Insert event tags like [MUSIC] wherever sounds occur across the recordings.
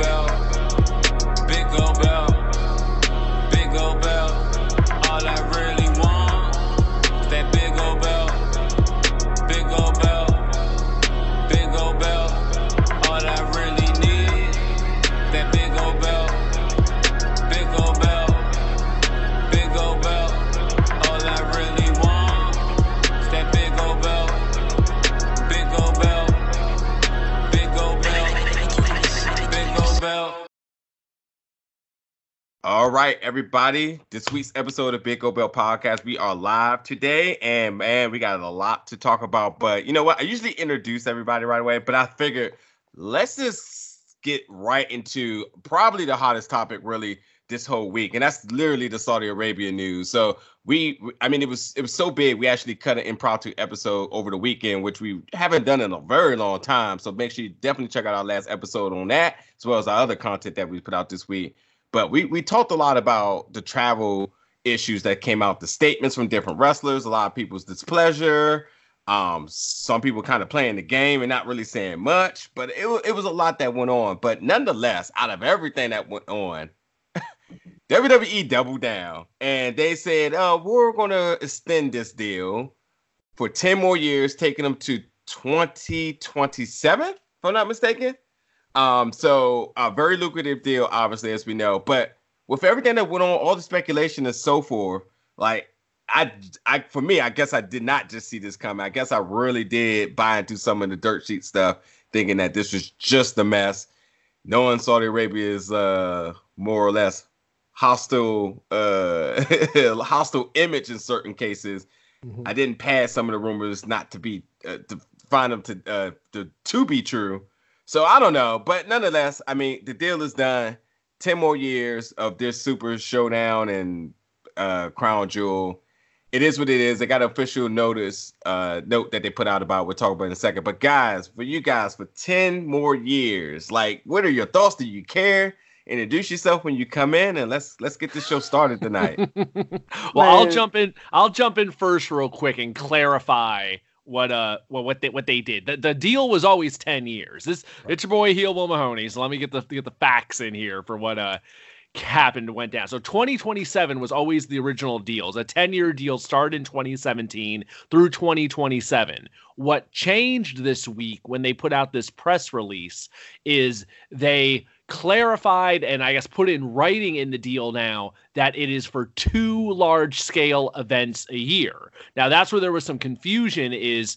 All right, everybody. This week's episode of Big Gold Belt Podcast. We are live today, and man, we got a lot to talk about. But you know what? I usually introduce everybody right away, but I figured let's just get right into probably the hottest topic, really, this whole week, and that's literally the Saudi Arabia news. So we, I mean, it was it was so big. We actually cut an impromptu episode over the weekend, which we haven't done in a very long time. So make sure you definitely check out our last episode on that, as well as our other content that we put out this week. But we we talked a lot about the travel issues that came out, the statements from different wrestlers, a lot of people's displeasure. Um, some people kind of playing the game and not really saying much, but it it was a lot that went on. But nonetheless, out of everything that went on, [LAUGHS] WWE doubled down and they said, "Oh, we're going to extend this deal for ten more years, taking them to 2027, if I'm not mistaken." Um, so a very lucrative deal, obviously, as we know. But with everything that went on, all the speculation and so forth, like I, I for me, I guess I did not just see this coming. I guess I really did buy into some of the dirt sheet stuff, thinking that this was just a mess. Knowing Saudi Arabia is uh more or less hostile, uh [LAUGHS] hostile image in certain cases. Mm-hmm. I didn't pass some of the rumors not to be uh, to find them to uh to, to be true. So I don't know, but nonetheless, I mean, the deal is done. Ten more years of this Super Showdown and uh, Crown Jewel. It is what it is. They got an official notice uh, note that they put out about. We'll talk about in a second. But guys, for you guys, for ten more years, like, what are your thoughts? Do you care? Introduce yourself when you come in, and let's let's get the show started tonight. [LAUGHS] well, I'll jump in. I'll jump in first, real quick, and clarify what uh what what they what they did. The, the deal was always 10 years. This right. it's your boy Heel Will Mahoney. So let me get the get the facts in here for what uh happened went down. So 2027 was always the original deals. A 10-year deal started in 2017 through 2027. What changed this week when they put out this press release is they clarified and I guess put in writing in the deal now that it is for two large scale events a year. Now that's where there was some confusion is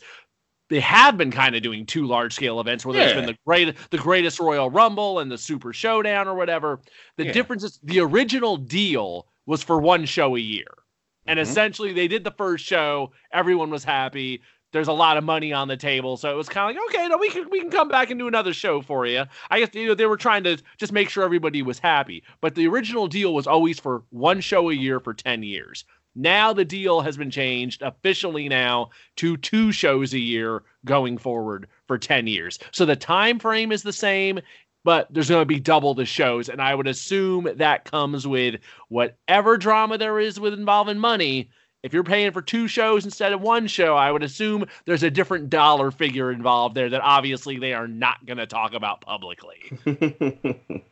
they have been kind of doing two large scale events where yeah. there's been the great the greatest Royal Rumble and the Super Showdown or whatever. The yeah. difference is the original deal was for one show a year. And mm-hmm. essentially they did the first show, everyone was happy there's a lot of money on the table. So it was kind of like, okay, no, we can we can come back and do another show for you. I guess you know they were trying to just make sure everybody was happy. But the original deal was always for one show a year for 10 years. Now the deal has been changed officially now to two shows a year going forward for 10 years. So the time frame is the same, but there's going to be double the shows and I would assume that comes with whatever drama there is with involving money if you're paying for two shows instead of one show, I would assume there's a different dollar figure involved there that obviously they are not going to talk about publicly. [LAUGHS]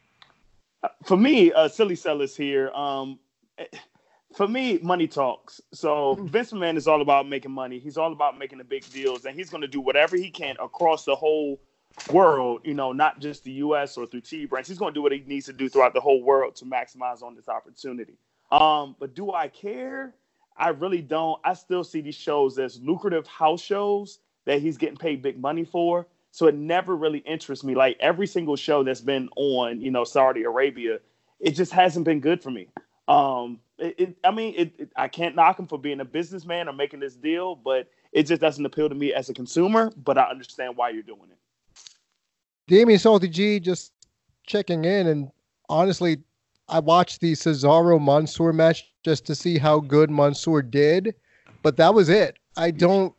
for me, uh, silly sellers here. Um, for me, money talks. So. Vince McMahon is all about making money. He's all about making the big deals, and he's going to do whatever he can across the whole world. You know, not just the U.S. or through T brands. He's going to do what he needs to do throughout the whole world to maximize on this opportunity. Um, but do I care? I really don't. I still see these shows as lucrative house shows that he's getting paid big money for. So it never really interests me. Like every single show that's been on, you know, Saudi Arabia, it just hasn't been good for me. Um, it, it I mean, it, I can't knock him for being a businessman or making this deal, but it just doesn't appeal to me as a consumer. But I understand why you're doing it. Damien Salty G just checking in, and honestly, I watched the Cesaro Mansoor match just to see how good Mansoor did, but that was it. I don't.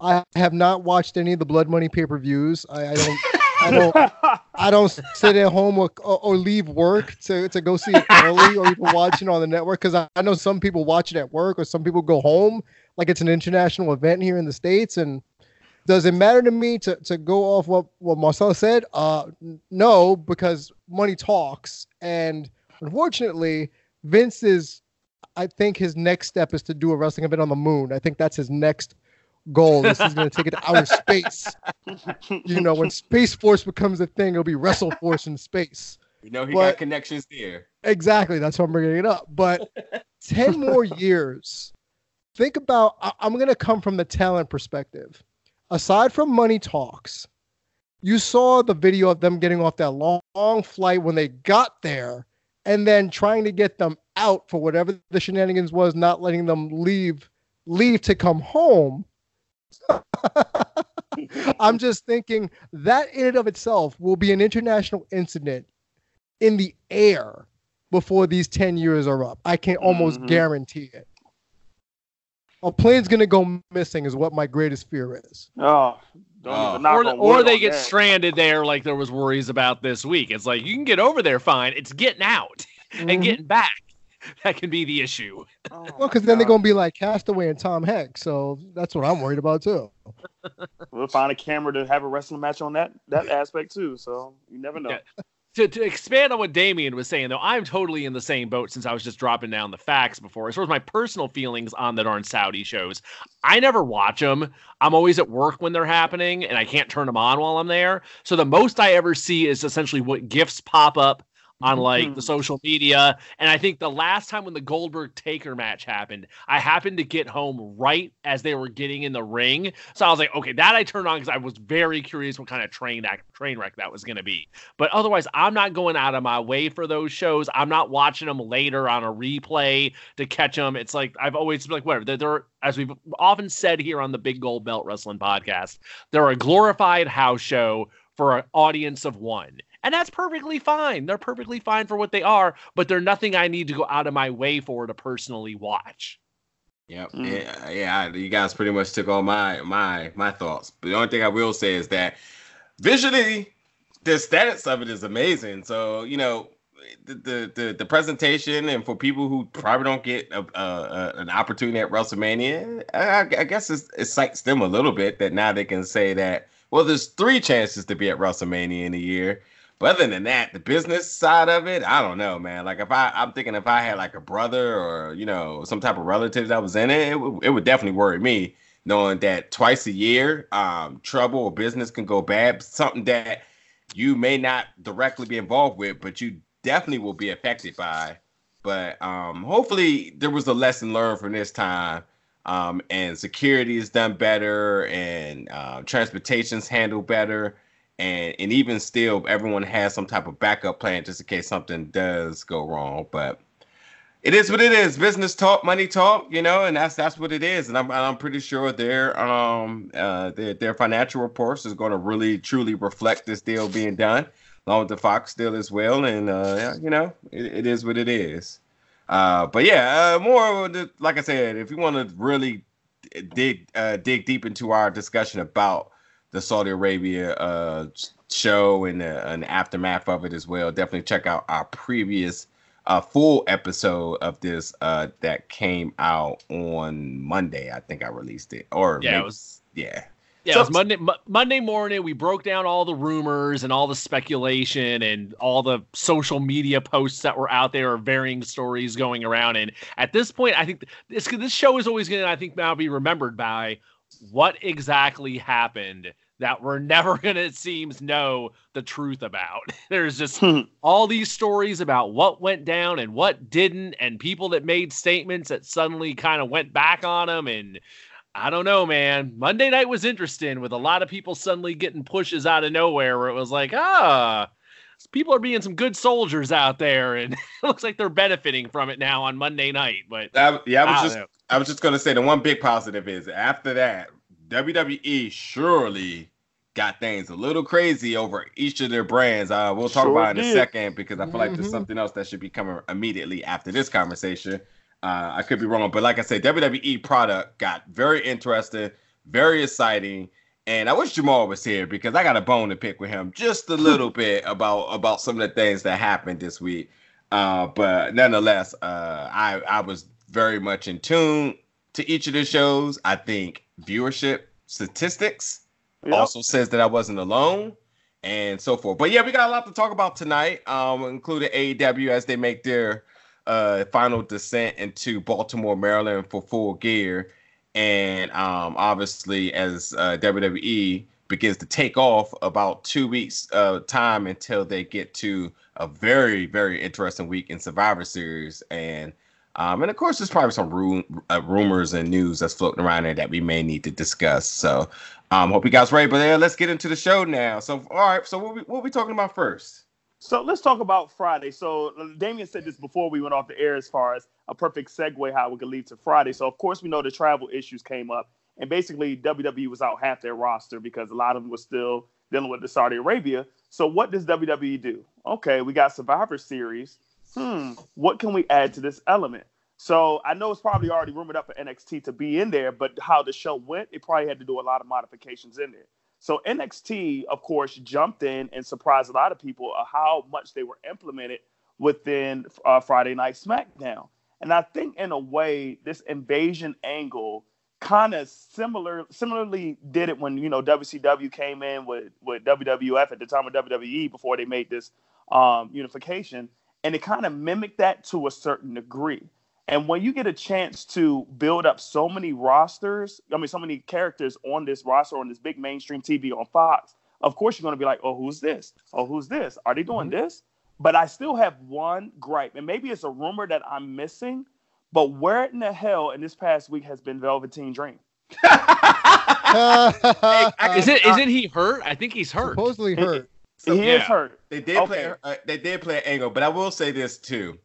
I have not watched any of the Blood Money pay per views. I, I, don't. I don't. [LAUGHS] I don't sit at home or, or, leave work to, to go see it early or even watch it on the network because I, I know some people watch it at work or some people go home like it's an international event here in the states and Does it matter to me to, to go off what, what Marcel said? Uh, no, because money talks. And unfortunately, Vince is, I think his next step is to do a wrestling event on the moon. I think that's his next goal. This is going to take it to outer [LAUGHS] space. You know, when Space Force becomes a thing, it'll be Wrestle Force in space. You know, he but, got connections there. Exactly. That's why I'm bringing it up. But [LAUGHS] 10 more years. Think about, I, I'm going to come from the talent perspective. Aside from money talks, you saw the video of them getting off that long, long flight when they got there and then trying to get them out for whatever the shenanigans was, not letting them leave leave to come home. [LAUGHS] I'm just thinking that in and of itself will be an international incident in the air before these 10 years are up. I can almost mm-hmm. guarantee it. A plane's gonna go missing is what my greatest fear is. Oh, oh. or, or they get that. stranded there like there was worries about this week. It's like you can get over there fine. It's getting out mm-hmm. [LAUGHS] and getting back. [LAUGHS] That can be the issue. Oh [LAUGHS] well, because then they're gonna be like Castaway and Tom Hanks, so that's what I'm worried about too. we'll find a camera to have a wrestling match on that that aspect too. So you never know. Yeah to, to expand on what Damien was saying, though, I'm totally in the same boat since I was just dropping down the facts before. As far as my personal feelings on the darn Saudi shows, I never watch them. I'm always at work when they're happening, and I can't turn them on while I'm there. So the most I ever see is essentially what gifts pop up on like mm-hmm. the social media. And I think the last time when the Goldberg Taker match happened, I happened to get home right as they were getting in the ring. So I was like, okay, that I turned on because I was very curious what kind of train that train wreck that was going to be. But otherwise, I'm not going out of my way for those shows. I'm not watching them later on a replay to catch them. It's like I've always been like, whatever. They're, they're as we've often said here on the Big Gold Belt Wrestling Podcast, they're a glorified house show for an audience of one. And that's perfectly fine. They're perfectly fine for what they are, but they're nothing I need to go out of my way for to personally watch. Yep. Mm. Yeah, yeah. You guys pretty much took all my my my thoughts. But the only thing I will say is that visually, the status of it is amazing. So you know, the the the, the presentation and for people who probably don't get a, a, a, an opportunity at WrestleMania, I, I guess it excites them a little bit that now they can say that well, there's three chances to be at WrestleMania in a year. But other than that, the business side of it, I don't know, man. Like if I, I'm thinking if I had like a brother or you know some type of relatives that was in it, it, w- it would definitely worry me knowing that twice a year, um, trouble or business can go bad. Something that you may not directly be involved with, but you definitely will be affected by. But um, hopefully, there was a lesson learned from this time. Um, and security is done better, and uh, transportation's handled better and and even still, everyone has some type of backup plan just in case something does go wrong. But it is what it is. Business talk, money talk, you know, and that's that's what it is. And I'm I'm pretty sure their um uh their their financial reports is going to really truly reflect this deal being done, along with the Fox deal as well. And uh you know, it, it is what it is. Uh, but yeah, uh, more like I said, if you want to really dig uh, dig deep into our discussion about the Saudi Arabia uh, show and uh, an aftermath of it as well. Definitely check out our previous uh, full episode of this uh, that came out on Monday. I think I released it, or yeah, maybe, it was yeah. Yeah, so, it was Monday Monday morning. We broke down all the rumors and all the speculation and all the social media posts that were out there, or varying stories going around. And at this point, I think this this show is always going to, I think, now be remembered by what exactly happened that we're never going to, it seems, know the truth about. [LAUGHS] There's just hmm. all these stories about what went down and what didn't, and people that made statements that suddenly kind of went back on them. And I don't know, man. Monday night was interesting with a lot of people suddenly getting pushes out of nowhere where it was like, ah, people are being some good soldiers out there, and [LAUGHS] it looks like they're benefiting from it now on Monday night. But I, yeah, I was I just know. I was just gonna say the one big positive is after that, WWE surely got things a little crazy over each of their brands. Uh, we'll talk sure about it in a second because I feel mm-hmm. like there's mm-hmm. something else that should be coming immediately after this conversation. Uh, I could be wrong, but like I said, WWE product got very interesting, very exciting. And I wish Jamal was here because I got a bone to pick with him just a little [LAUGHS] bit about about some of the things that happened this week. Uh, but nonetheless, uh, I I was very much in tune to each of the shows. I think viewership statistics yep. also says that I wasn't alone and so forth. But yeah, we got a lot to talk about tonight, um, including AEW as they make their uh, final descent into Baltimore, Maryland for full gear. And um, obviously, as uh, WWE begins to take off about two weeks uh, time until they get to a very, very interesting week in Survivor Series. And um, and of course, there's probably some uh, rumors and news that's floating around there that we may need to discuss. So, um, hope you guys ready. But yeah, let's get into the show now. So, all right. So, what we what we talking about first? So let's talk about Friday. So Damien said this before we went off the air, as far as a perfect segue how we could lead to Friday. So of course we know the travel issues came up, and basically WWE was out half their roster because a lot of them were still dealing with the Saudi Arabia. So what does WWE do? Okay, we got Survivor Series hmm, what can we add to this element? So I know it's probably already rumored up for NXT to be in there, but how the show went, it probably had to do a lot of modifications in there. So NXT, of course, jumped in and surprised a lot of people of how much they were implemented within uh, Friday Night SmackDown. And I think in a way, this invasion angle kind of similar similarly did it when you know WCW came in with with WWF at the time of WWE before they made this um, unification and it kind of mimicked that to a certain degree. And when you get a chance to build up so many rosters, I mean, so many characters on this roster on this big mainstream TV on Fox, of course you're going to be like, oh, who's this? Oh, who's this? Are they doing mm-hmm. this? But I still have one gripe, and maybe it's a rumor that I'm missing. But where in the hell in this past week has been Velveteen Dream? [LAUGHS] isn't isn't he hurt? I think he's hurt. Supposedly hurt. So, he yeah, is hurt. They did okay. play. Uh, they did play an angle, but I will say this too.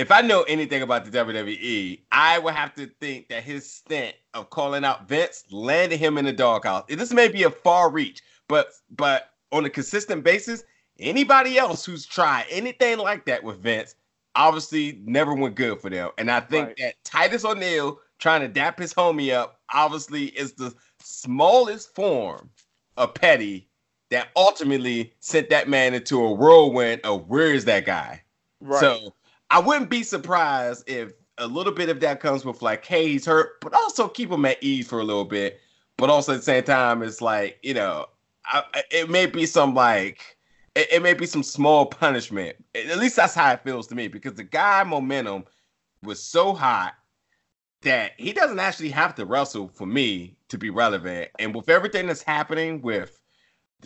If I know anything about the WWE, I would have to think that his stint of calling out Vince landed him in the doghouse. This may be a far reach, but but on a consistent basis, anybody else who's tried anything like that with Vince obviously never went good for them. And I think right. that Titus O'Neil trying to dap his homie up obviously is the smallest form of petty that ultimately sent that man into a whirlwind of where is that guy? Right. So I wouldn't be surprised if a little bit of that comes with like, hey, he's hurt, but also keep him at ease for a little bit. But also at the same time, it's like, you know, I, it may be some like, it, it may be some small punishment. At least that's how it feels to me because the guy momentum was so hot that he doesn't actually have to wrestle for me to be relevant. And with everything that's happening with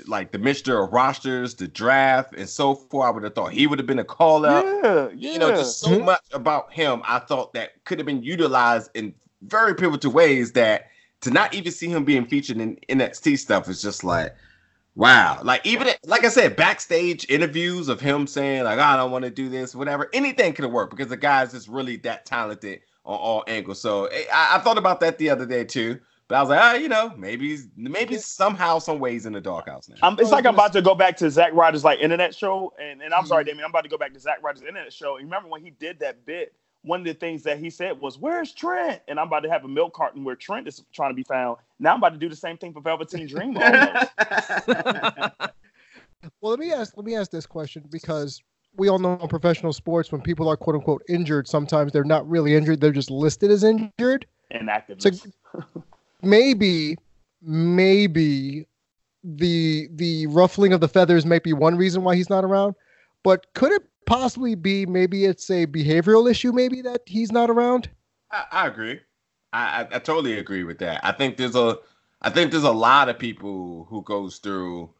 like the mixture of rosters, the draft, and so forth. I would have thought he would have been a call out. Yeah, yeah. You know, just so mm-hmm. much about him. I thought that could have been utilized in very pivotal ways. That to not even see him being featured in NXT stuff is just like, wow. Like even like I said, backstage interviews of him saying like, I don't want to do this, whatever. Anything could have worked because the guy's just really that talented on all angles. So eh, I, I thought about that the other day too. But I was like, ah, you know, maybe maybe somehow, some ways in the doghouse now. I'm, it's like I'm about to go back to Zack Ryder's like internet show, and, and I'm sorry, mm-hmm. Damien, I'm about to go back to Zack Ryder's internet show. And remember when he did that bit? One of the things that he said was, "Where's Trent?" And I'm about to have a milk carton where Trent is trying to be found. Now I'm about to do the same thing for Velveteen Dream. [LAUGHS] [LAUGHS] well, let me ask let me ask this question because we all know in professional sports when people are quote unquote injured, sometimes they're not really injured; they're just listed as injured. Inactive. So, maybe, maybe the the ruffling of the feathers might be one reason why he's not around. But could it possibly be maybe it's a behavioral issue, maybe that he's not around? I, I agree. I, I, I totally agree with that. I think there's a I think there's a lot of people who goes through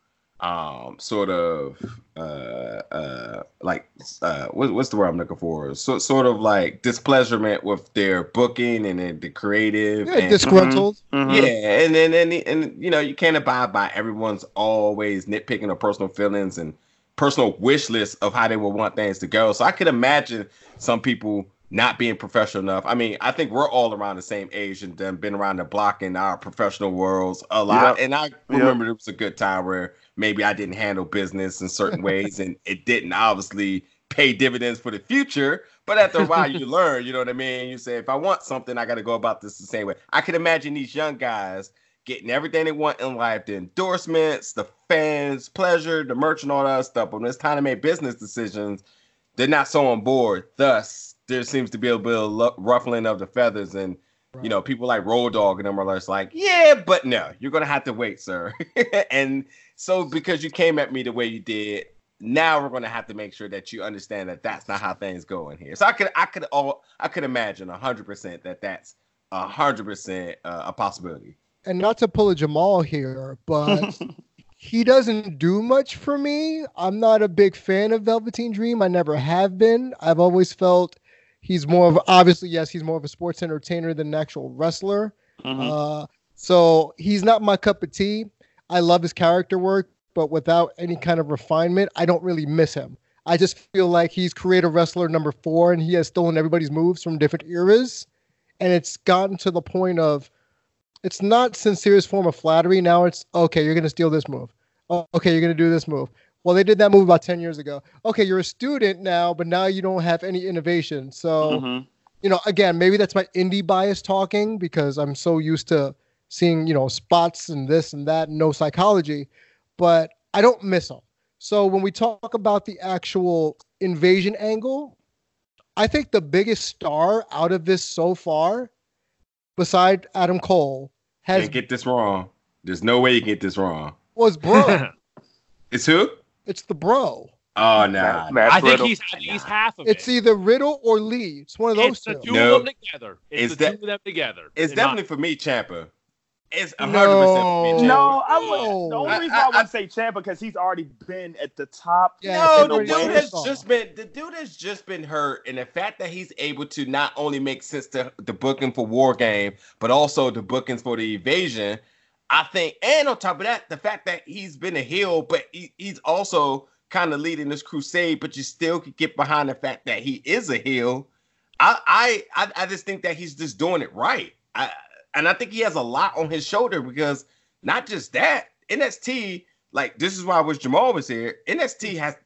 um sort of uh uh like uh what, what's the word i'm looking for so, sort of like displeasurement with their booking and then the creative yeah, and, disgruntled mm-hmm, mm-hmm. yeah and then and, and, and you know you can't abide by everyone's always nitpicking of personal feelings and personal wish list of how they would want things to go so i could imagine some people not being professional enough. I mean, I think we're all around the same age and been around the block in our professional worlds a lot. Yep. And I remember yep. it was a good time where maybe I didn't handle business in certain ways and it didn't obviously pay dividends for the future. But after a while, you [LAUGHS] learn, you know what I mean? You say, if I want something, I got to go about this the same way. I can imagine these young guys getting everything they want in life the endorsements, the fans' pleasure, the merch, and all that stuff. But when it's time to make business decisions, they're not so on board. Thus, there seems to be a bit of ruffling of the feathers. And you know, people like Road Dog and them are just like, yeah, but no, you're gonna have to wait, sir. [LAUGHS] and so because you came at me the way you did, now we're gonna have to make sure that you understand that that's not how things go in here. So I could, I could, all, I could imagine hundred percent that that's hundred percent uh, a possibility. And not to pull a Jamal here, but [LAUGHS] he doesn't do much for me. I'm not a big fan of Velveteen Dream. I never have been. I've always felt he's more of obviously yes, he's more of a sports entertainer than an actual wrestler. Mm-hmm. Uh, so he's not my cup of tea. I love his character work, but without any kind of refinement, I don't really miss him. I just feel like he's creative wrestler number four, and he has stolen everybody's moves from different eras, and it's gotten to the point of it's not sincerest form of flattery. Now it's okay, you're gonna steal this move. Oh, okay, you're gonna do this move. Well, they did that move about ten years ago. Okay, you're a student now, but now you don't have any innovation. So, mm-hmm. you know, again, maybe that's my indie bias talking because I'm so used to seeing, you know, spots and this and that, and no psychology. But I don't miss them. So when we talk about the actual invasion angle, I think the biggest star out of this so far, beside Adam Cole, has Can't get this wrong. There's no way you can get this wrong. Was bro. [LAUGHS] it's who? It's the bro. Oh no! Nah. I think he's he's half of it. It's either Riddle or Lee. It's one of those it's two. The two no. of them together. It's, it's the two of them together. It's definitely for me, Ciampa. It's hundred no. percent. No, I would. The only reason I, I, I wouldn't say Ciampa because he's already been at the top. Yeah, no, the dude has just been the dude has just been hurt, and the fact that he's able to not only make sense to the booking for War Game, but also the bookings for the Evasion. I think, and on top of that, the fact that he's been a heel, but he, he's also kind of leading this crusade, but you still could get behind the fact that he is a heel. I I I just think that he's just doing it right. I, and I think he has a lot on his shoulder because not just that, NXT, like this is why I wish Jamal was here. NXT has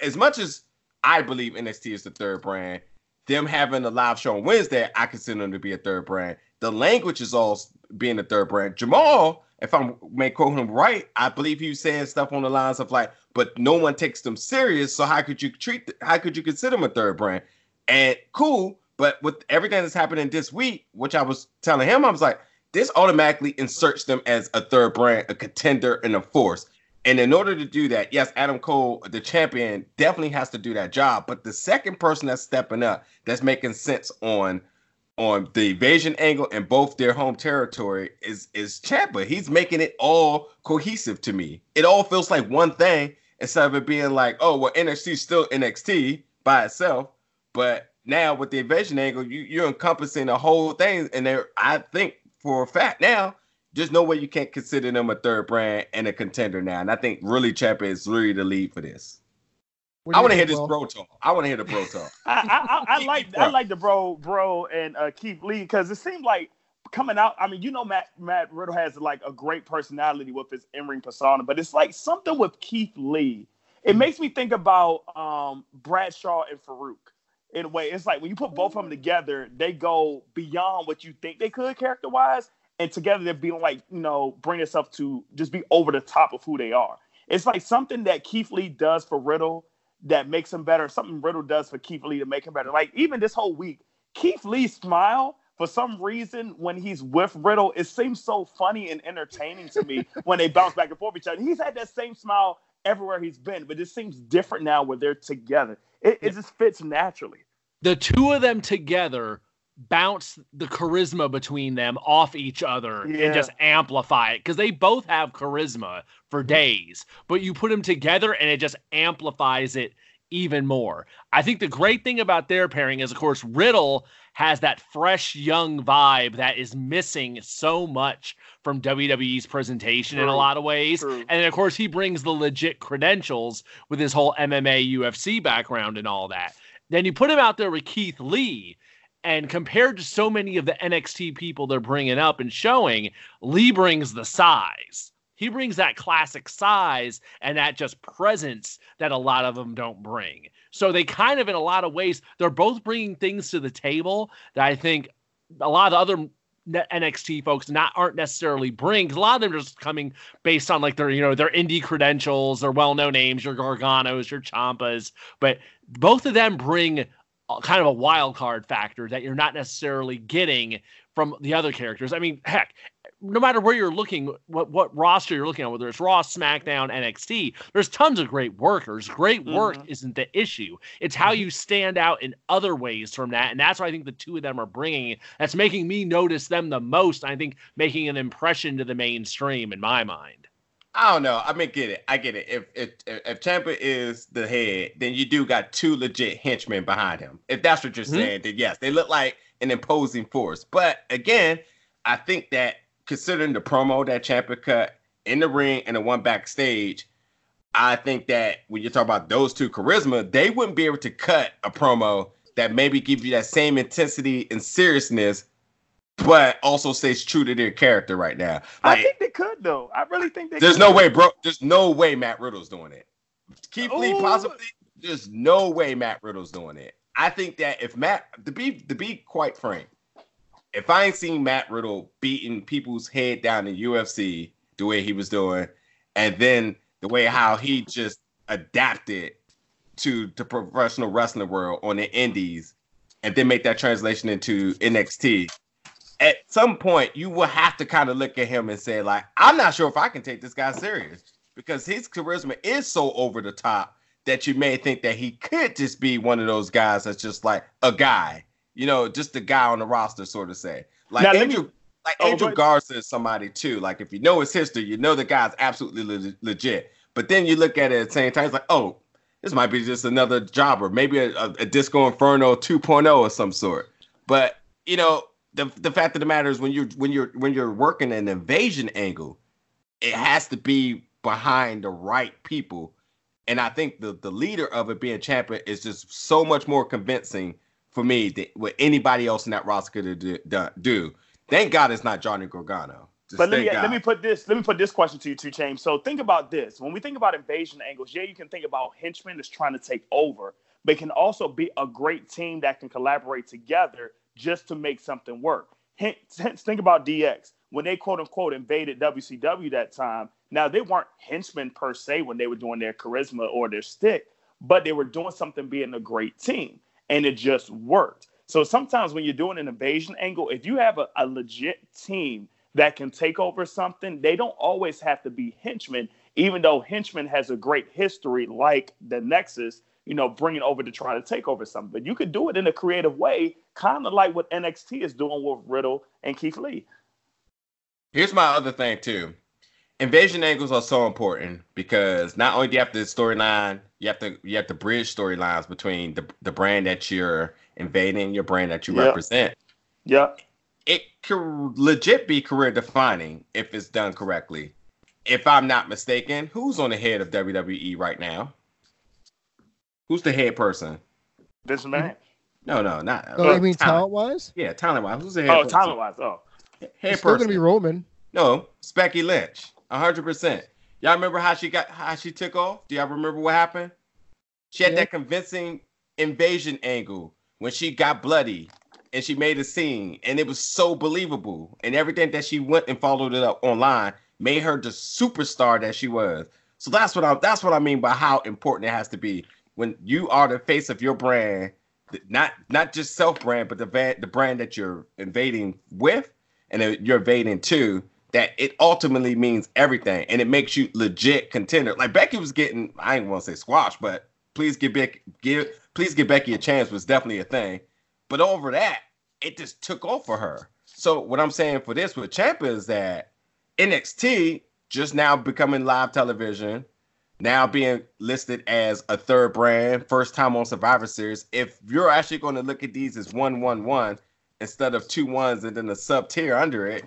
as much as I believe NXT is the third brand, them having a live show on Wednesday, I consider them to be a third brand. The language is all being a third brand. Jamal, if I may quote him right, I believe he was saying stuff on the lines of like, but no one takes them serious. So how could you treat? How could you consider them a third brand? And cool, but with everything that's happening this week, which I was telling him, I was like, this automatically inserts them as a third brand, a contender, and a force. And in order to do that, yes, Adam Cole, the champion, definitely has to do that job. But the second person that's stepping up, that's making sense on on the evasion angle and both their home territory is is Ciampa. He's making it all cohesive to me. It all feels like one thing instead of it being like, oh, well, NXT still NXT by itself, but now with the invasion angle, you, you're encompassing the whole thing. And there, I think for a fact now, there's no way you can't consider them a third brand and a contender now. And I think really Ciampa is really the lead for this. I want to hear this bro talk. I want to hear the bro talk. [LAUGHS] I, I, I, like I like the bro bro and uh, Keith Lee because it seemed like coming out. I mean, you know, Matt Matt Riddle has like a great personality with his in ring persona, but it's like something with Keith Lee. It makes me think about um, Bradshaw and Faarooq in a way. It's like when you put both of them mm. together, they go beyond what you think they could character wise, and together they're being like, you know, bring themselves to just be over the top of who they are. It's like something that Keith Lee does for Riddle that makes him better, something Riddle does for Keith Lee to make him better. Like even this whole week, Keith Lee's smile, for some reason, when he's with Riddle, it seems so funny and entertaining to me [LAUGHS] when they bounce back and forth each other. He's had that same smile everywhere he's been, but it seems different now where they're together. It, it just fits naturally. The two of them together bounce the charisma between them off each other yeah. and just amplify it because they both have charisma for days, but you put them together and it just amplifies it even more. I think the great thing about their pairing is, of course, Riddle has that fresh young vibe that is missing so much from WWE's presentation True. in a lot of ways. True. And of course, he brings the legit credentials with his whole MMA UFC background and all that. Then you put him out there with Keith Lee. And compared to so many of the NXT people they're bringing up and showing, Lee brings the size. He brings that classic size and that just presence that a lot of them don't bring. So they kind of, in a lot of ways, they're both bringing things to the table that I think a lot of the other NXT folks not aren't necessarily bring. A lot of them are just coming based on like their you know their indie credentials, their well known names, your Garganos, your Ciampas. But both of them bring kind of a wild card factor that you're not necessarily getting from the other characters. I mean, heck, no matter where you're looking, what what roster you're looking at, whether it's Raw, SmackDown, NXT, there's tons of great workers. Great work mm-hmm. isn't the issue. It's how mm-hmm. you stand out in other ways from that, and that's what I think the two of them are bringing. That's making me notice them the most. I think making an impression to the mainstream in my mind. I don't know. I mean, get it. I get it. If if if Ciampa is the head, then you do got two legit henchmen behind him. If that's what you're mm-hmm. saying, then yes, they look like an imposing force. But again, I think that considering the promo that Ciampa cut in the ring and the one backstage, I think that when you talk about those two charisma, they wouldn't be able to cut a promo that maybe give you that same intensity and seriousness, but also stays true to their character right now. Like, I think they could though. I really think they. There's could. no way, bro. There's no way Matt Riddle's doing it. Keith Ooh. Lee oh. possibly. There's no way Matt Riddle's doing it. I think that if Matt to be to be quite frank, if I ain't seen Matt Riddle beating people's head down in UFC the way he was doing, and then the way how he just adapted to the professional wrestling world on the indies, and then make that translation into NXT, at some point you will have to kind of look at him and say, like, I'm not sure if I can take this guy serious because his charisma is so over the top that you may think that he could just be one of those guys that's just like a guy you know, just the guy on the roster, sort of say. Like now, Andrew, me, like oh, Angel Garza is somebody too. Like if you know his history, you know the guy's absolutely le- legit. But then you look at it at the same time, it's like, oh, this might be just another jobber, maybe a, a, a Disco Inferno 2.0 or some sort. But you know, the the fact of the matter is when you're when you're when you're working an invasion angle, it has to be behind the right people. And I think the the leader of it being champion is just so much more convincing for me than what anybody else in that roster could do, do. Thank God it's not Johnny Gargano. Just but let me let me put this let me put this question to you too, James. So think about this. When we think about invasion angles, yeah, you can think about henchmen that's trying to take over, but it can also be a great team that can collaborate together just to make something work. Hence, think about DX when they quote unquote invaded WCW that time. Now they weren't henchmen per se when they were doing their charisma or their stick, but they were doing something being a great team and it just worked. So sometimes when you're doing an invasion angle, if you have a, a legit team that can take over something, they don't always have to be henchmen, even though henchmen has a great history like the Nexus, you know, bringing over to try to take over something. But you could do it in a creative way, kind of like what NXT is doing with Riddle and Keith Lee. Here's my other thing too invasion angles are so important because not only do you have the storyline, you have to you have to bridge storylines between the the brand that you're invading, your brand that you yep. represent. Yeah. It could legit be career defining if it's done correctly. If I'm not mistaken, who's on the head of WWE right now? Who's the head person? This man. No, no, not. Oh, uh, you mean talent wise? Yeah, talent wise. Who's the head? Oh, talent wise. Oh, head it's person. Still gonna be Roman. No, Becky Lynch hundred percent. Y'all remember how she got how she took off? Do y'all remember what happened? She had yeah. that convincing invasion angle when she got bloody and she made a scene, and it was so believable. And everything that she went and followed it up online made her the superstar that she was. So that's what I that's what I mean by how important it has to be when you are the face of your brand, not not just self brand, but the the brand that you're invading with and you're invading to that it ultimately means everything and it makes you legit contender. Like Becky was getting, I ain't want to say squash, but please give Becky give please give Becky a chance was definitely a thing. But over that, it just took off for her. So what I'm saying for this with Ciampa is that NXT just now becoming live television, now being listed as a third brand, first time on Survivor Series. If you're actually going to look at these as one one one instead of two ones and then a sub tier under it,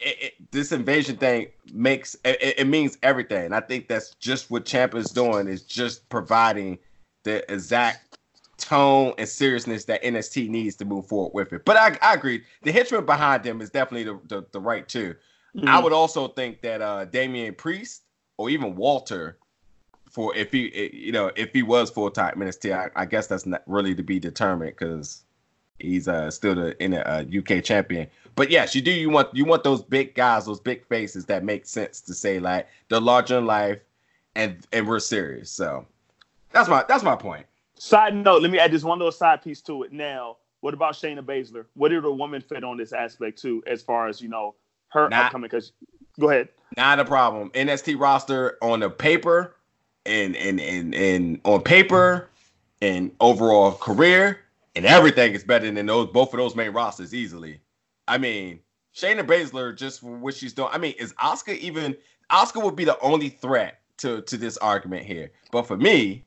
it, it, this invasion thing makes it, it, means everything. I think that's just what Champ is doing is just providing the exact tone and seriousness that NXT needs to move forward with it. But I, I agree, the henchman behind them is definitely the, the, the right too. Mm-hmm. I would also think that uh Damian Priest or even Walter for if he you know if he was full time NXT, I, I guess that's not really to be determined because he's uh still the in a uh, UK champion. But yes, you do. You want you want those big guys, those big faces that make sense to say like they're larger in life, and and we're serious. So that's my that's my point. Side note, let me add just one little side piece to it. Now, What about Shayna Baszler? What did a woman fit on this aspect too, as far as you know her Not- upcoming? Because go ahead. Not a problem. NXT roster on the paper and and and and on paper and overall career and everything is better than those both of those main rosters easily. I mean, Shayna Baszler just for what she's doing. I mean, is Asuka even Asuka would be the only threat to to this argument here. But for me,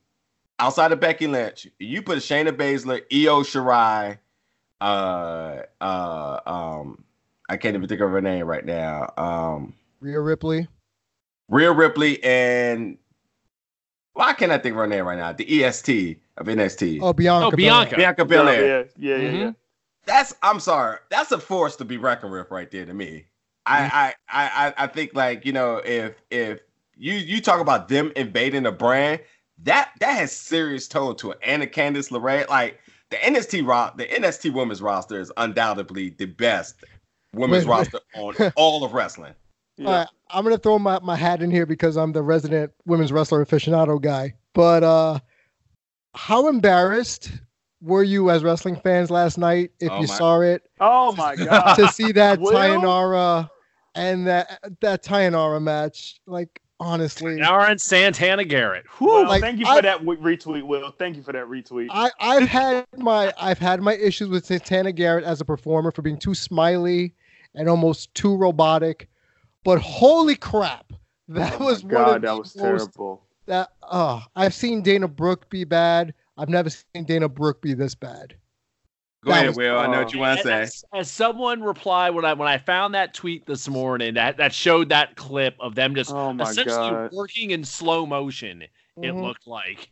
outside of Becky Lynch, you put Shayna Baszler, Io Shirai, uh uh um I can't even think of her name right now. Um Rhea Ripley. Rhea Ripley and why can't I think of her name right now? The EST of NXT. Oh, Bianca. Oh, Bianca. Bianca Belair. Yeah, yeah, yeah, yeah. Mhm. That's I'm sorry. That's a force to be reckoned with right there to me. I, I I I think like you know if if you you talk about them invading a brand that that has serious tone to it. Anna Candice LeRae like the NXT ro- the NXT women's roster is undoubtedly the best women's Wait, wait. roster on all of wrestling. Yeah. All right, I'm gonna throw my, my hat in here because I'm the resident women's wrestler aficionado guy. But uh how embarrassed were you as wrestling fans last night if Oh you my- saw it Oh my [LAUGHS] god. to see that Will? Taynara and that that Taynara match? Like honestly, Aaron Santana Garrett. Whew. Well, like, thank you I- for that w- retweet, Will. Thank you for that retweet. I I've had my I've had my issues with Santana Garrett as a performer for being too smiley and almost too robotic. But holy crap, that Oh was God, that was most terrible. that uh I've seen Dana Brooke be bad. I've never seen Dana Brooke be this bad. Go That ahead, was- Will. I know what you want to say. As, as someone replied when I when I found that tweet this morning that that showed that clip of them just Oh essentially god. working in slow motion. It Mhm. looked like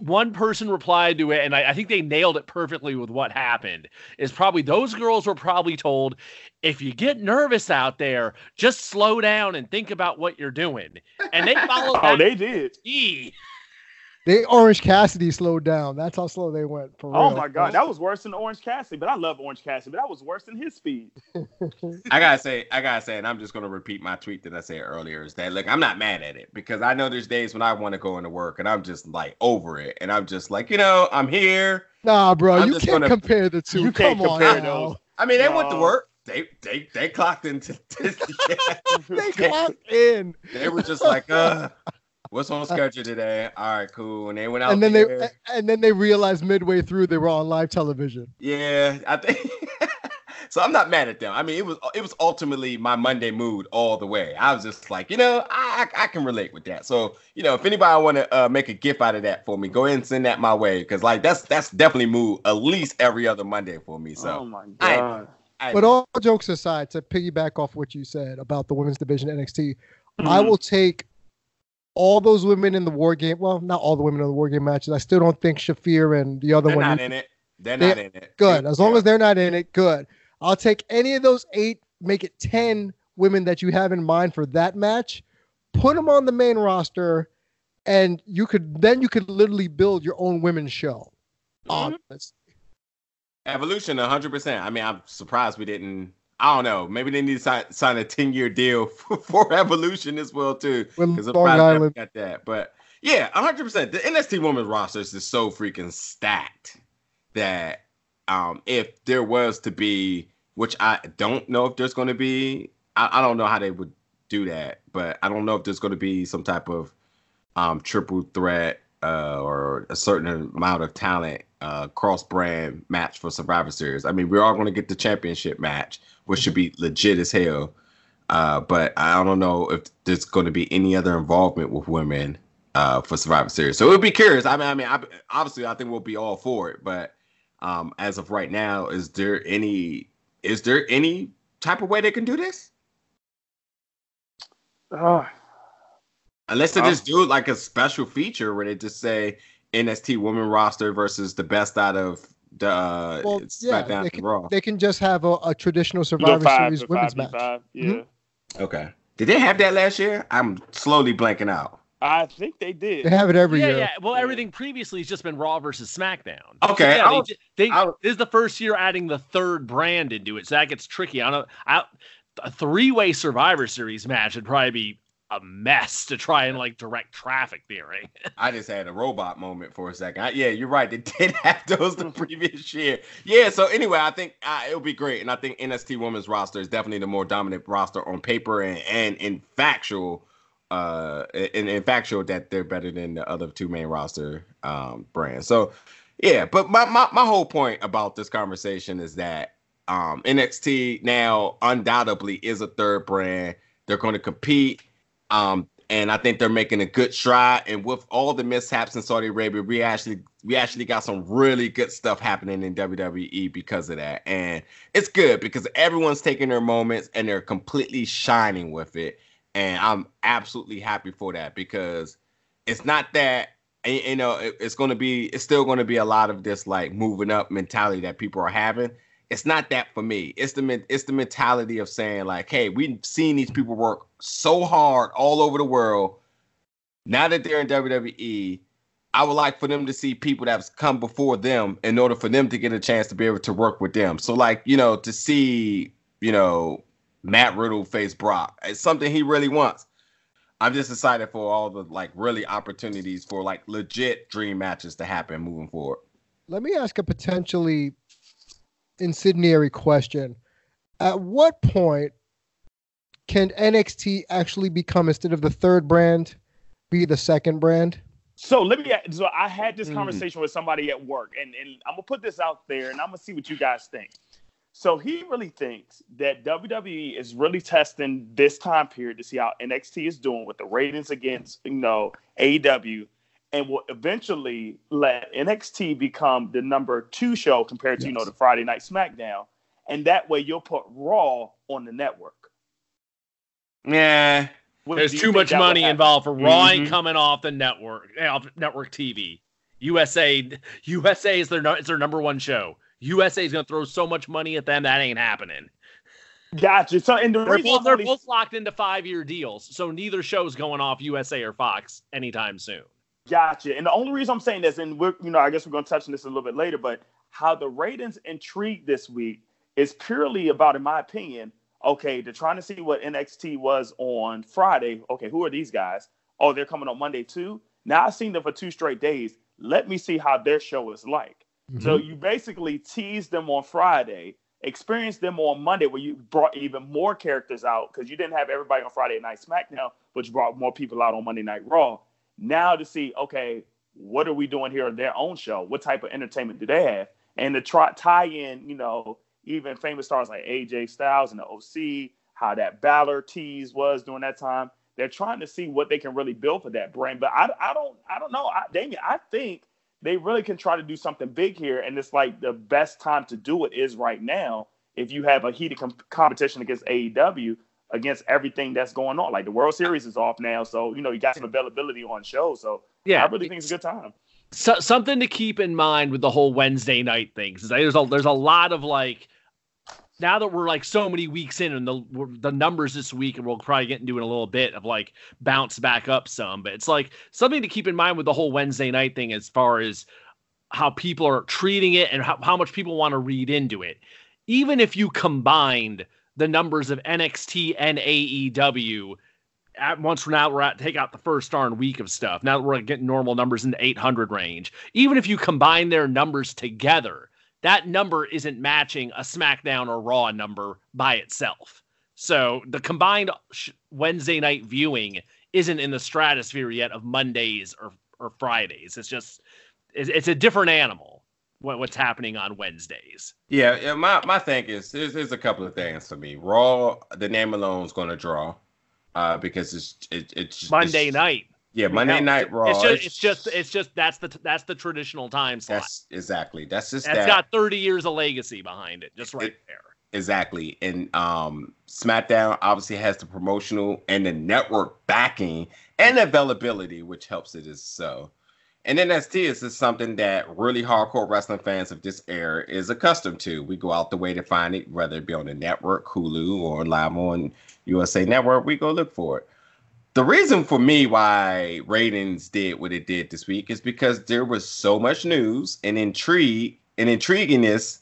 one person replied to it, and I, I think they nailed it perfectly with what happened. Is probably those girls were probably told, if you get nervous out there, just slow down and think about what you're doing. And they [LAUGHS] followed Oh, that they did. key. They Orange Cassidy slowed down. That's how slow they went for real. Oh my god, that was worse than Orange Cassidy. But I love Orange Cassidy, but that was worse than his speed. [LAUGHS] I gotta say, I gotta say, and I'm just gonna repeat my tweet that I said earlier is that look, I'm not mad at it because I know there's days when I want to go into work and I'm just like over it, and I'm just like, you know, I'm here. Nah, bro, I'm you can't gonna- compare the two. You can't on compare now. those. I mean, they went to work. They they they clocked into. [LAUGHS] They clocked in, they were just like, uh, what's on schedule today? All right, cool. And they went out. and then they and then they realized midway through they were on live television. Yeah, I think. [LAUGHS] so I'm not mad at them. I mean, it was it was ultimately my Monday mood all the way. I was just like, you know, I I, I can relate with that. So you know, if anybody want to uh, make a gift out of that for me, go ahead and send that my way because like that's that's definitely mood at least every other Monday for me. oh So my god. I, But all jokes aside, to piggyback off what you said about the women's division NXT, I Mhm. will take all those women in the war game. Well, not all the women in the war game matches. I still don't think Shafir and the other they're one. not in it. They're They- not in it. good. As long Yeah. as they're not in it, good. I'll take any of those eight, make it 10 women that you have in mind for that match, put them on the main roster, and you could then you could literally build your own women's show. Mhm. Honest. Evolution, 100. percent I mean, I'm surprised we didn't. I don't know. Maybe they need to sign, sign a 10 year deal for, [LAUGHS] for Evolution as well too. Because Long surprised they haven't Island. got that. But yeah, 100. percent The NXT Women's roster is just so freaking stacked that um, if there was to be, which I don't know if there's going to be, I, I don't know how they would do that, but I don't know if there's going to be some type of um, triple threat uh, or a certain amount of talent uh, cross brand match for Survivor Series. I mean, we're all going to get the championship match, which should be legit as hell. Uh, but I don't know if there's going to be any other involvement with women uh, for Survivor Series. So it would be curious. I mean, I mean, I, obviously, I think we'll be all for it. But um, as of right now, is there any is there any type of way they can do this? Ah, Unless they Uh, just do like a special feature where they just say NXT women roster versus the best out of the uh, Well, yeah, SmackDown they can, Raw. they can just have a, a traditional Survivor five, Series women's 5v5, match. Yeah. Mhm. Okay. Did they have that last year? I'm slowly blanking out. I think they did. They have it every yeah, year. yeah. Well, Yeah. everything previously has just been Raw versus SmackDown. Okay, yeah, I they, they, was- this is the first year adding the third brand into it, so that gets tricky. I don't. I, a three-way Survivor Series match would probably be a mess to try and like direct traffic theory. [LAUGHS] I just had a robot moment for a second. I, yeah, you're right. They [LAUGHS] did have those the previous year. Yeah. So anyway, I think uh, it'll be great, and I think NXT Women's roster is definitely the more dominant roster on paper and, and in factual. Uh, in, in factual that they're better than the other two main roster um brands. So yeah, but my, my my whole point about this conversation is that um NXT now undoubtedly is a third brand. They're going to compete um, and I think they're making a good stride. And with all the mishaps in Saudi Arabia, we actually we actually got some really good stuff happening in WWE because of that. And it's good because everyone's taking their moments and they're completely shining with it. And I'm absolutely happy for that because it's not that you know it's going to be it's still going to be a lot of this like moving up mentality that people are having it's not that for me. It's the it's the mentality of saying like, hey, we've seen these people work so hard all over the world. Now that they're in WWE, I would like for them to see people that's come before them in order for them to get a chance to be able to work with them. So like, you know, to see, you know, Matt Riddle face Brock, it's something he really wants. I'm just excited for all the like really opportunities for like legit dream matches to happen moving forward. Let me ask a potentially incendiary question. At what point can NXT actually become instead of the third brand, be the second brand? So let me. So I had this mm. conversation with somebody at work, and, and I'm gonna put this out there, and I'm gonna see what you guys think. So he really thinks that WWE is really testing this time period to see how NXT is doing with the ratings against you know AEW and will eventually let NXT become the number two show compared to yes. you know the Friday Night SmackDown, and that way you'll put Raw on the network. Yeah, there's too much money involved for Raw mm-hmm. coming off the network, off network TV. USA, USA [LAUGHS] is their it's their number one show. USA is gonna throw so much money at them that ain't happening. Gotcha. So, and the they're, both, they're both locked into five year deals, so neither show's going off USA or Fox anytime soon. Gotcha. And the only reason I'm saying this, and we're, you know, I guess we're going to touch on this a little bit later, but how the ratings intrigue this week is purely about, in my opinion, okay, they're trying to see what NXT was on Friday. Okay, who are these guys? Oh, they're coming on Monday too. Now I've seen them for two straight days. Let me see how their show is like. Mm-hmm. So you basically tease them on Friday, experience them on Monday, where you brought even more characters out because you didn't have everybody on Friday Night SmackDown, but you brought more people out on Monday Night Raw. Now to see, okay, what are we doing here on their own show? What type of entertainment do they have? And to try tie in, you know, even famous stars like AJ Styles and the OC, how that Balor tease was during that time. They're trying to see what they can really build for that brand. But I, I don't, I don't know, I, Damien. I think they really can try to do something big here, and it's like the best time to do it is right now. If you have a heated com- competition against AEW, against everything that's going on. Like the World Series is off now, so you know you got some availability on shows. So yeah, I really think it's a good time. So, something to keep in mind with the whole Wednesday night things is there's a there's a lot of like now that we're like so many weeks in and the the numbers this week and we'll probably get into it in a little bit of like bounce back up some but it's like something to keep in mind with the whole Wednesday night thing as far as how people are treating it and how, how much people want to read into it even if you combined the numbers of NXT and AEW. At once we're now we're at take out the first darn week of stuff. Now that we're getting normal numbers in the 800 range. Even if you combine their numbers together, that number isn't matching a SmackDown or Raw number by itself. So the combined Wednesday night viewing isn't in the stratosphere yet of Mondays or or Fridays. It's just it's, it's a different animal what, what's happening on Wednesdays. Yeah, yeah. My my thing is there's, there's a couple of things for me. Raw, the name alone is going to draw, uh, because it's it, it's Monday it's, night. Yeah, Monday Night Raw. It's just, it's just, it's just, that's the, that's the traditional time slot. That's exactly. That's just. That's that. got 30 years of legacy behind it, just right it, there. Exactly, and um, SmackDown obviously has the promotional and the network backing and availability, which helps it as so. And NXT is just something that really hardcore wrestling fans of this era is accustomed to. We go out the way to find it, whether it be on the network, Hulu, or live on USA Network. We go look for it. The reason for me why ratings did what it did this week is because there was so much news and intrigue and intriguingness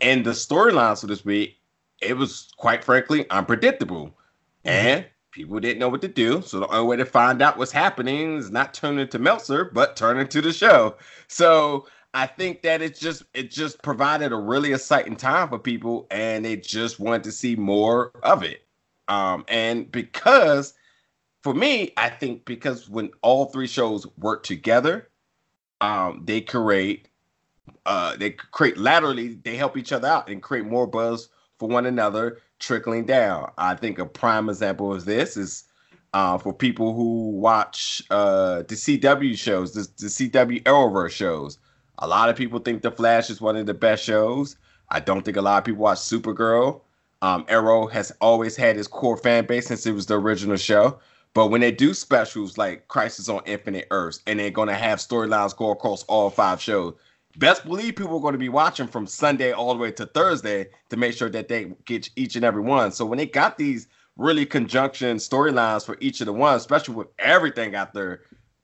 in the storylines for this week. It was quite frankly unpredictable. And people didn't know what to do. So the only way to find out what's happening is not turning to Meltzer, but turning to the show. So I think that it just it just provided a really exciting time for people, and they just wanted to see more of it. Um, and because for me, I think because when all three shows work together, um, they create uh, they create laterally, they help each other out and create more buzz for one another, trickling down. I think a prime example of this is uh, for people who watch uh, the CW shows, the, the CW Arrowverse shows. A lot of people think The Flash is one of the best shows. I don't think a lot of people watch Supergirl. Um, Arrow has always had its core fan base since it was the original show. But when they do specials like Crisis on Infinite Earths and they're going to have storylines go across all five shows, best believe people are going to be watching from Sunday all the way to Thursday to make sure that they get each and every one. So when they got these really conjunction storylines for each of the ones, especially with everything out there,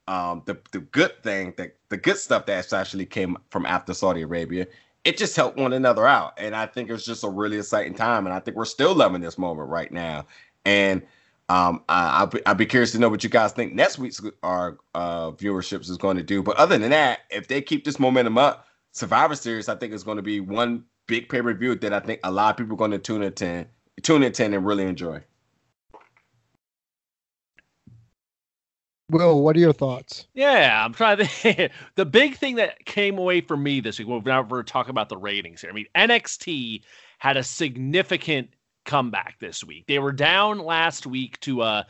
um, the the good thing, the the good stuff that actually came from after Saudi Arabia, it just helped one another out, and I think it was just a really exciting time, and I think we're still loving this moment right now, and. Um, I, will be, I'll be curious to know what you guys think next week's our uh, viewerships is going to do. But other than that, if they keep this momentum up, Survivor Series, I think is going to be one big pay per view that I think a lot of people are going to tune into, tune into, and really enjoy. Will, what are your thoughts? Yeah, I'm trying to. [LAUGHS] The big thing that came away from me this week, well, now we're talking about the ratings here. I mean, NXT had a significant comeback this week. They were down last week to uh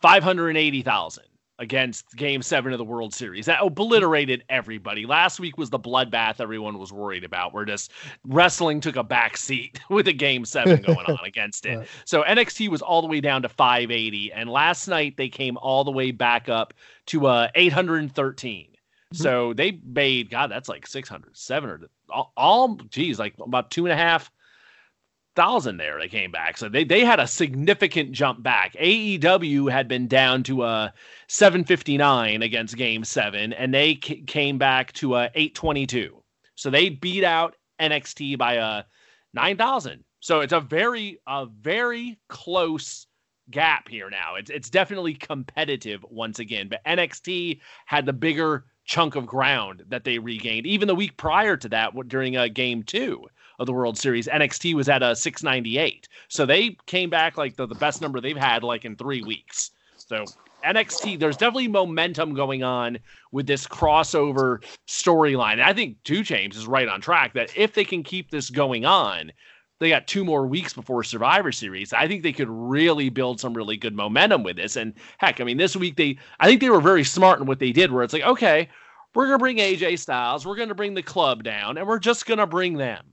580,000 against game seven of the World Series. That obliterated everybody. Last week was the bloodbath everyone was worried about, where just wrestling took a back seat [LAUGHS] with a game seven going on [LAUGHS] against it. Right. So NXT was all the way down to 580. And last night they came all the way back up to uh, 813. Mm-hmm. So they made, God, that's like 600, 700, all, all geez, like about two and a half thousand there they came back. So they, they had a significant jump back. Aew had been down to a uh, 759 against game seven and they c- came back to a uh, 822 so they beat out nxt by a uh, 9000 so it's a very a very close gap here now. It's, it's definitely competitive once again but nxt had the bigger chunk of ground that they regained even the week prior to that during a game two of the World Series. NXT was at a 698. So they came back like the, the best number they've had like in three weeks. So NXT, there's definitely momentum going on with this crossover storyline. I think 2 Chainz is right on track that if they can keep this going on, they got two more weeks before Survivor Series. I think they could really build some really good momentum with this. And heck, I mean, this week they, I think they were very smart in what they did, where it's like, okay, we're gonna bring AJ Styles, we're gonna bring the club down, and we're just gonna bring them.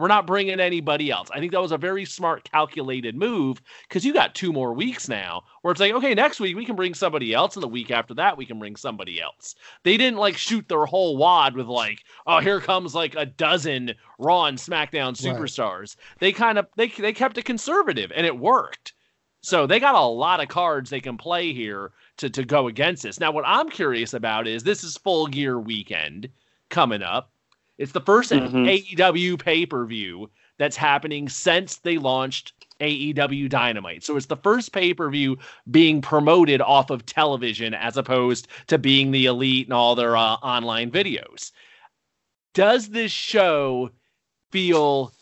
We're not bringing anybody else. I think that was a very smart, calculated move because you got two more weeks now where it's like, okay, next week we can bring somebody else, and the week after that we can bring somebody else. They didn't like shoot their whole wad with like, oh, here comes like a dozen Raw and SmackDown superstars. Right. They kind of they they kept it conservative, and it worked. So they got a lot of cards they can play here to to go against this. Now, what I'm curious about is this is full gear weekend coming up. It's the 1st mm-hmm. AEW pay per view that's happening since they launched AEW Dynamite. So it's the first pay per view being promoted off of television as opposed to being the elite and all their uh, online videos. Does this show feel,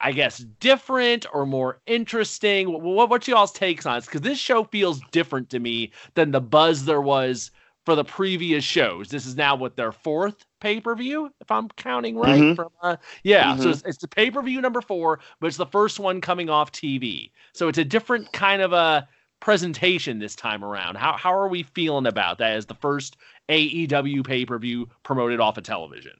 I guess, different or more interesting? What, what's y'all's takes on it? Because this show feels different to me than the buzz there was for the previous shows. This is now what their fourth pay per view, if I'm counting right. Mm-hmm. From uh, yeah, mm-hmm. so it's, it's the pay per view number four, but it's the first one coming off TV. So it's a different kind of a presentation this time around. How how are we feeling about that as the first AEW pay per view promoted off of television?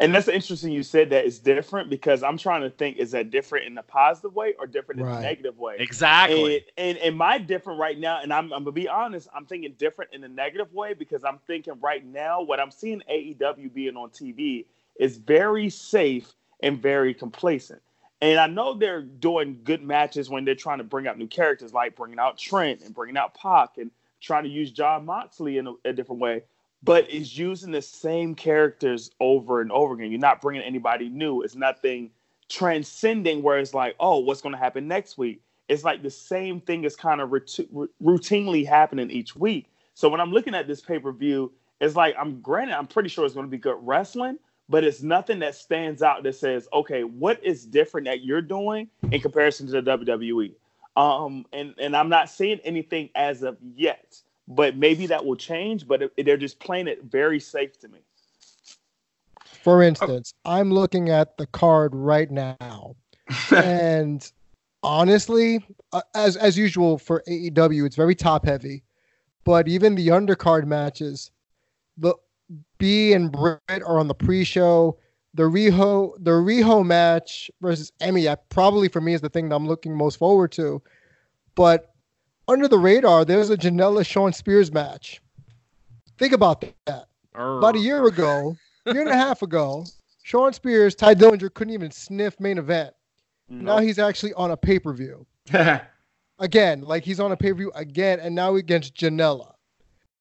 And that's interesting you said that it's different because I'm trying to think is that different in a positive way or different right. in a negative way? Exactly. And, and, and my different right now, and I'm, I'm gonna be honest, I'm thinking different in a negative way because I'm thinking right now what I'm seeing AEW being on TV is very safe and very complacent. And I know they're doing good matches when they're trying to bring out new characters, like bringing out Trent and bringing out Pac and trying to use Jon Moxley in a, a different way but is using the same characters over and over again. You're not bringing anybody new. It's nothing transcending where it's like, oh, what's going to happen next week? it's like the same thing is kind of routinely happening each week. So when I'm looking at this pay per view, it's like I'm granted, I'm pretty sure it's going to be good wrestling, but it's nothing that stands out that says, okay, what is different that you're doing in comparison to the WWE? Um, and and I'm not saying anything as of yet, but maybe that will change. But they're just playing it very safe to me. For instance, I'm looking at the card right now, [LAUGHS] and honestly, uh, as as usual for AEW, it's very top heavy. But even the undercard matches, the B and Britt are on the pre-show. The Riho the Riho match versus Emi, probably for me is the thing that I'm looking most forward to. But under the radar, there's a Janela Shawn Spears match. Think about that. About a year ago, [LAUGHS] year and a half ago, Shawn Spears, Tye Dillinger couldn't even sniff main event. Now he's actually on a pay per view. [LAUGHS] again, like he's on a pay per view again, and now against Janela.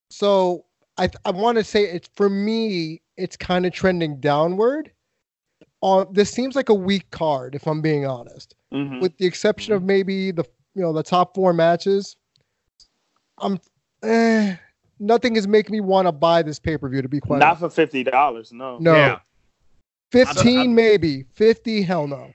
So I I want to say it's for me, it's kind of trending downward. On uh, this seems like a weak card, if I'm being honest. Mm-hmm. With the exception of maybe the you know the top four matches, I'm eh, nothing is making me want to buy this pay per view. To be quite not honest. for fifty dollars, no, no, yeah. 15 I'm, maybe, fifty, hell no.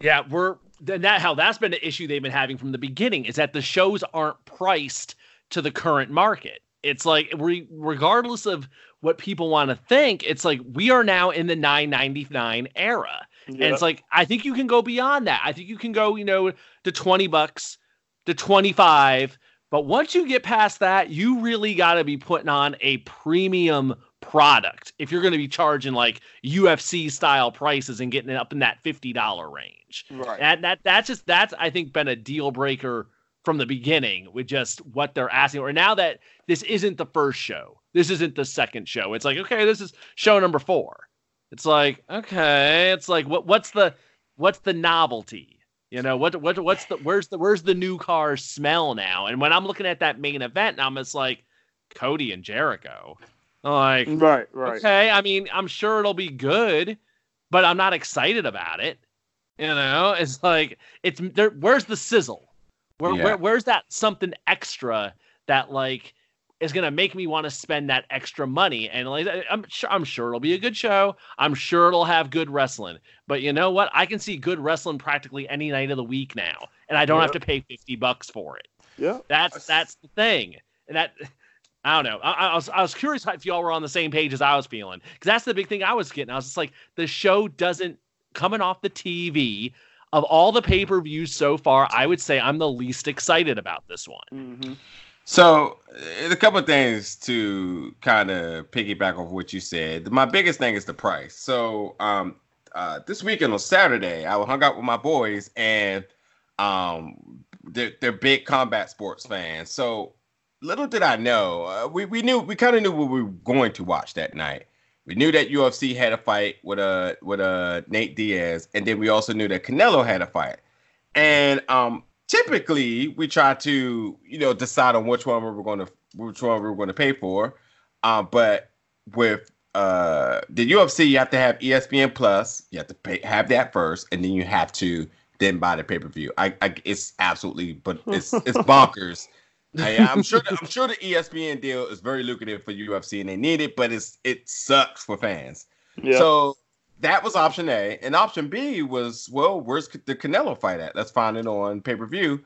Yeah, we're that hell that's been an issue they've been having from the beginning is that the shows aren't priced to the current market. It's like re- regardless of what people want to think, it's like we are now in the 9.99 era. Yep. And it's like I think you can go beyond that. I think you can go, you know, to 20 bucks, to 25, but once you get past that, you really got to be putting on a premium product if you're going to be charging like UFC style prices and getting it up in that $50 range. Right. And that that's just that's I think been a deal breaker from the beginning with just what they're asking or now that this isn't the first show. This isn't the second show. It's like okay, this is show number 4. It's like okay, it's like what what's the what's the novelty? You know, what what what's the where's the where's the new car smell now? And when I'm looking at that main event, I'm just like Cody and Jericho. Like, right, right. Okay, I mean, I'm sure it'll be good, but I'm not excited about it. You know, it's like it's there. Where's the sizzle? Where, yeah. where where's that something extra that like is gonna make me want to spend that extra money? And like, I'm sure I'm sure it'll be a good show. I'm sure it'll have good wrestling. But you know what? I can see good wrestling practically any night of the week now, and I don't have to pay fifty bucks for it. Yeah, that's that's the thing, and that I don't know. I, I, was I was curious if y'all were on the same page as I was feeling because that's the big thing I was getting. I was just like, the show doesn't coming off the TV of all the pay per views so far. I would say I'm the least excited about this one. Mm-hmm. So, a couple of things to kind of piggyback off what you said. My biggest thing is the price. So, um, uh, this weekend on Saturday, I hung out with my boys, and um, they're, they're big combat sports fans. So little did I know, uh, we we knew we kind of knew what we were going to watch that night. We knew that UFC had a fight with a uh, with a uh, Nate Diaz, and then we also knew that Canelo had a fight. And um, typically, we try to you know decide on which one we're going to which one we're going to pay for. Um, but with uh, the UFC, you have to have ESPN Plus. You have to pay, have that first, and then you have to then buy the pay per view. I, I, it's absolutely, but it's it's bonkers [LAUGHS] yeah, I'm sure. The, I'm sure the ESPN deal is very lucrative for UFC, and they need it, but it's it sucks for fans. Yeah. So that was option A, and option B was, well, where's the Canelo fight at? Let's find it on pay per view.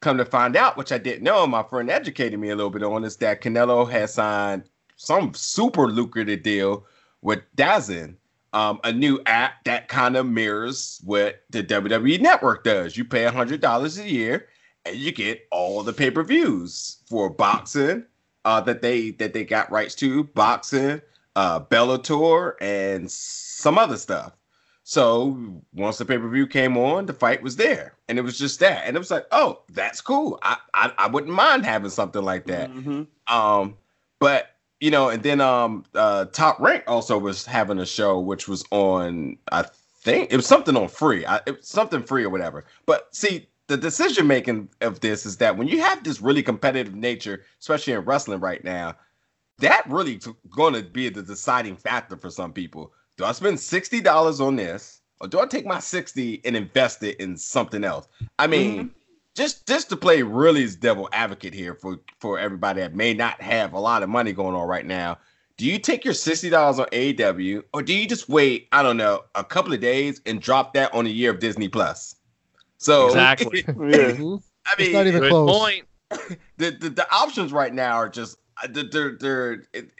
Come to find out, which I didn't know, my friend educated me a little bit on, is that Canelo has signed some super lucrative deal with DAZN, um, a new app that kind of mirrors what the WWE Network does. You pay hundred dollars a year and you get all the pay-per-views for boxing uh, that they that they got rights to, boxing, uh, Bellator, and some other stuff. So once the pay-per-view came on, the fight was there, and it was just that, and it was like, oh, that's cool. I I, I wouldn't mind having something like that. Mm-hmm. Um, but you know, and then um, uh, Top Rank also was having a show, which was on, I think it was something on free, I, it was something free or whatever. But see, the decision making of this is that when you have this really competitive nature, especially in wrestling right now, that really t- going to be the deciding factor for some people. Do I spend sixty dollars on this, or do I take my sixty and invest it in something else? I mean, mm-hmm. just just to play really devil advocate here for for everybody that may not have a lot of money going on right now. Do you take your sixty dollars on AEW, or do you just wait? I don't know, a couple of days and drop that on a year of Disney Plus? So exactly. [LAUGHS] yeah. Mhm. I It's mean, not even close. point. [LAUGHS] the, the the options right now are just they're, they're, they're it,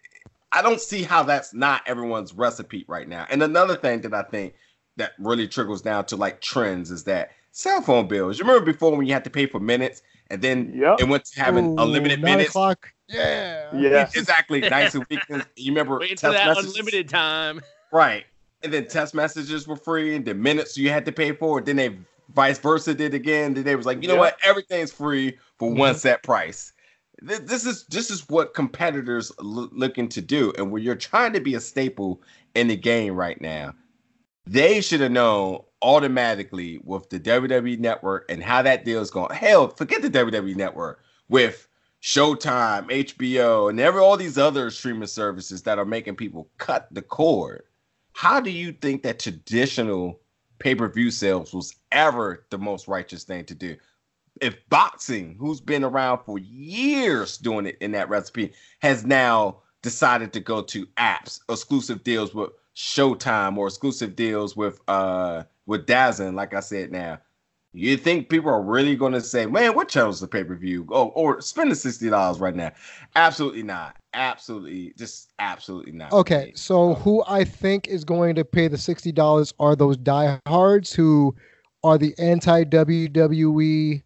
I don't see how that's not everyone's recipe right now. And another thing that I think that really trickles down to like trends is that cell phone bills. You remember before when you had to pay for minutes and then Yep. it went to having Ooh, unlimited nine minutes. o'clock. Yeah. Yeah. Exactly, nice and weekends. You remember Waiting text that messages? unlimited time. Right. And then text messages were free, and the minutes you had to pay for. Then they vice versa did again. Then they was like, you know Yeah. what? Everything's free for one Mhm. set price. This, is this is what competitors l- looking to do, and when you're trying to be a staple in the game right now, they should have known automatically with the WWE Network and how that deal is going. Hell, forget the WWE Network with Showtime, HBO, and every all these other streaming services that are making people cut the cord. How do you think that traditional pay-per-view sales was ever the most righteous thing to do? If boxing, who's been around for years doing it in that recipe, has now decided to go to apps, exclusive deals with Showtime or exclusive deals with uh with DAZN, like I said now. You think people are really going to say, "Man, what channel's the pay per view?" Oh, or spend the sixty dollars right now? Absolutely not. Absolutely, just absolutely not. Okay, so who I think is going to pay the sixty dollars are those diehards who are the anti WWE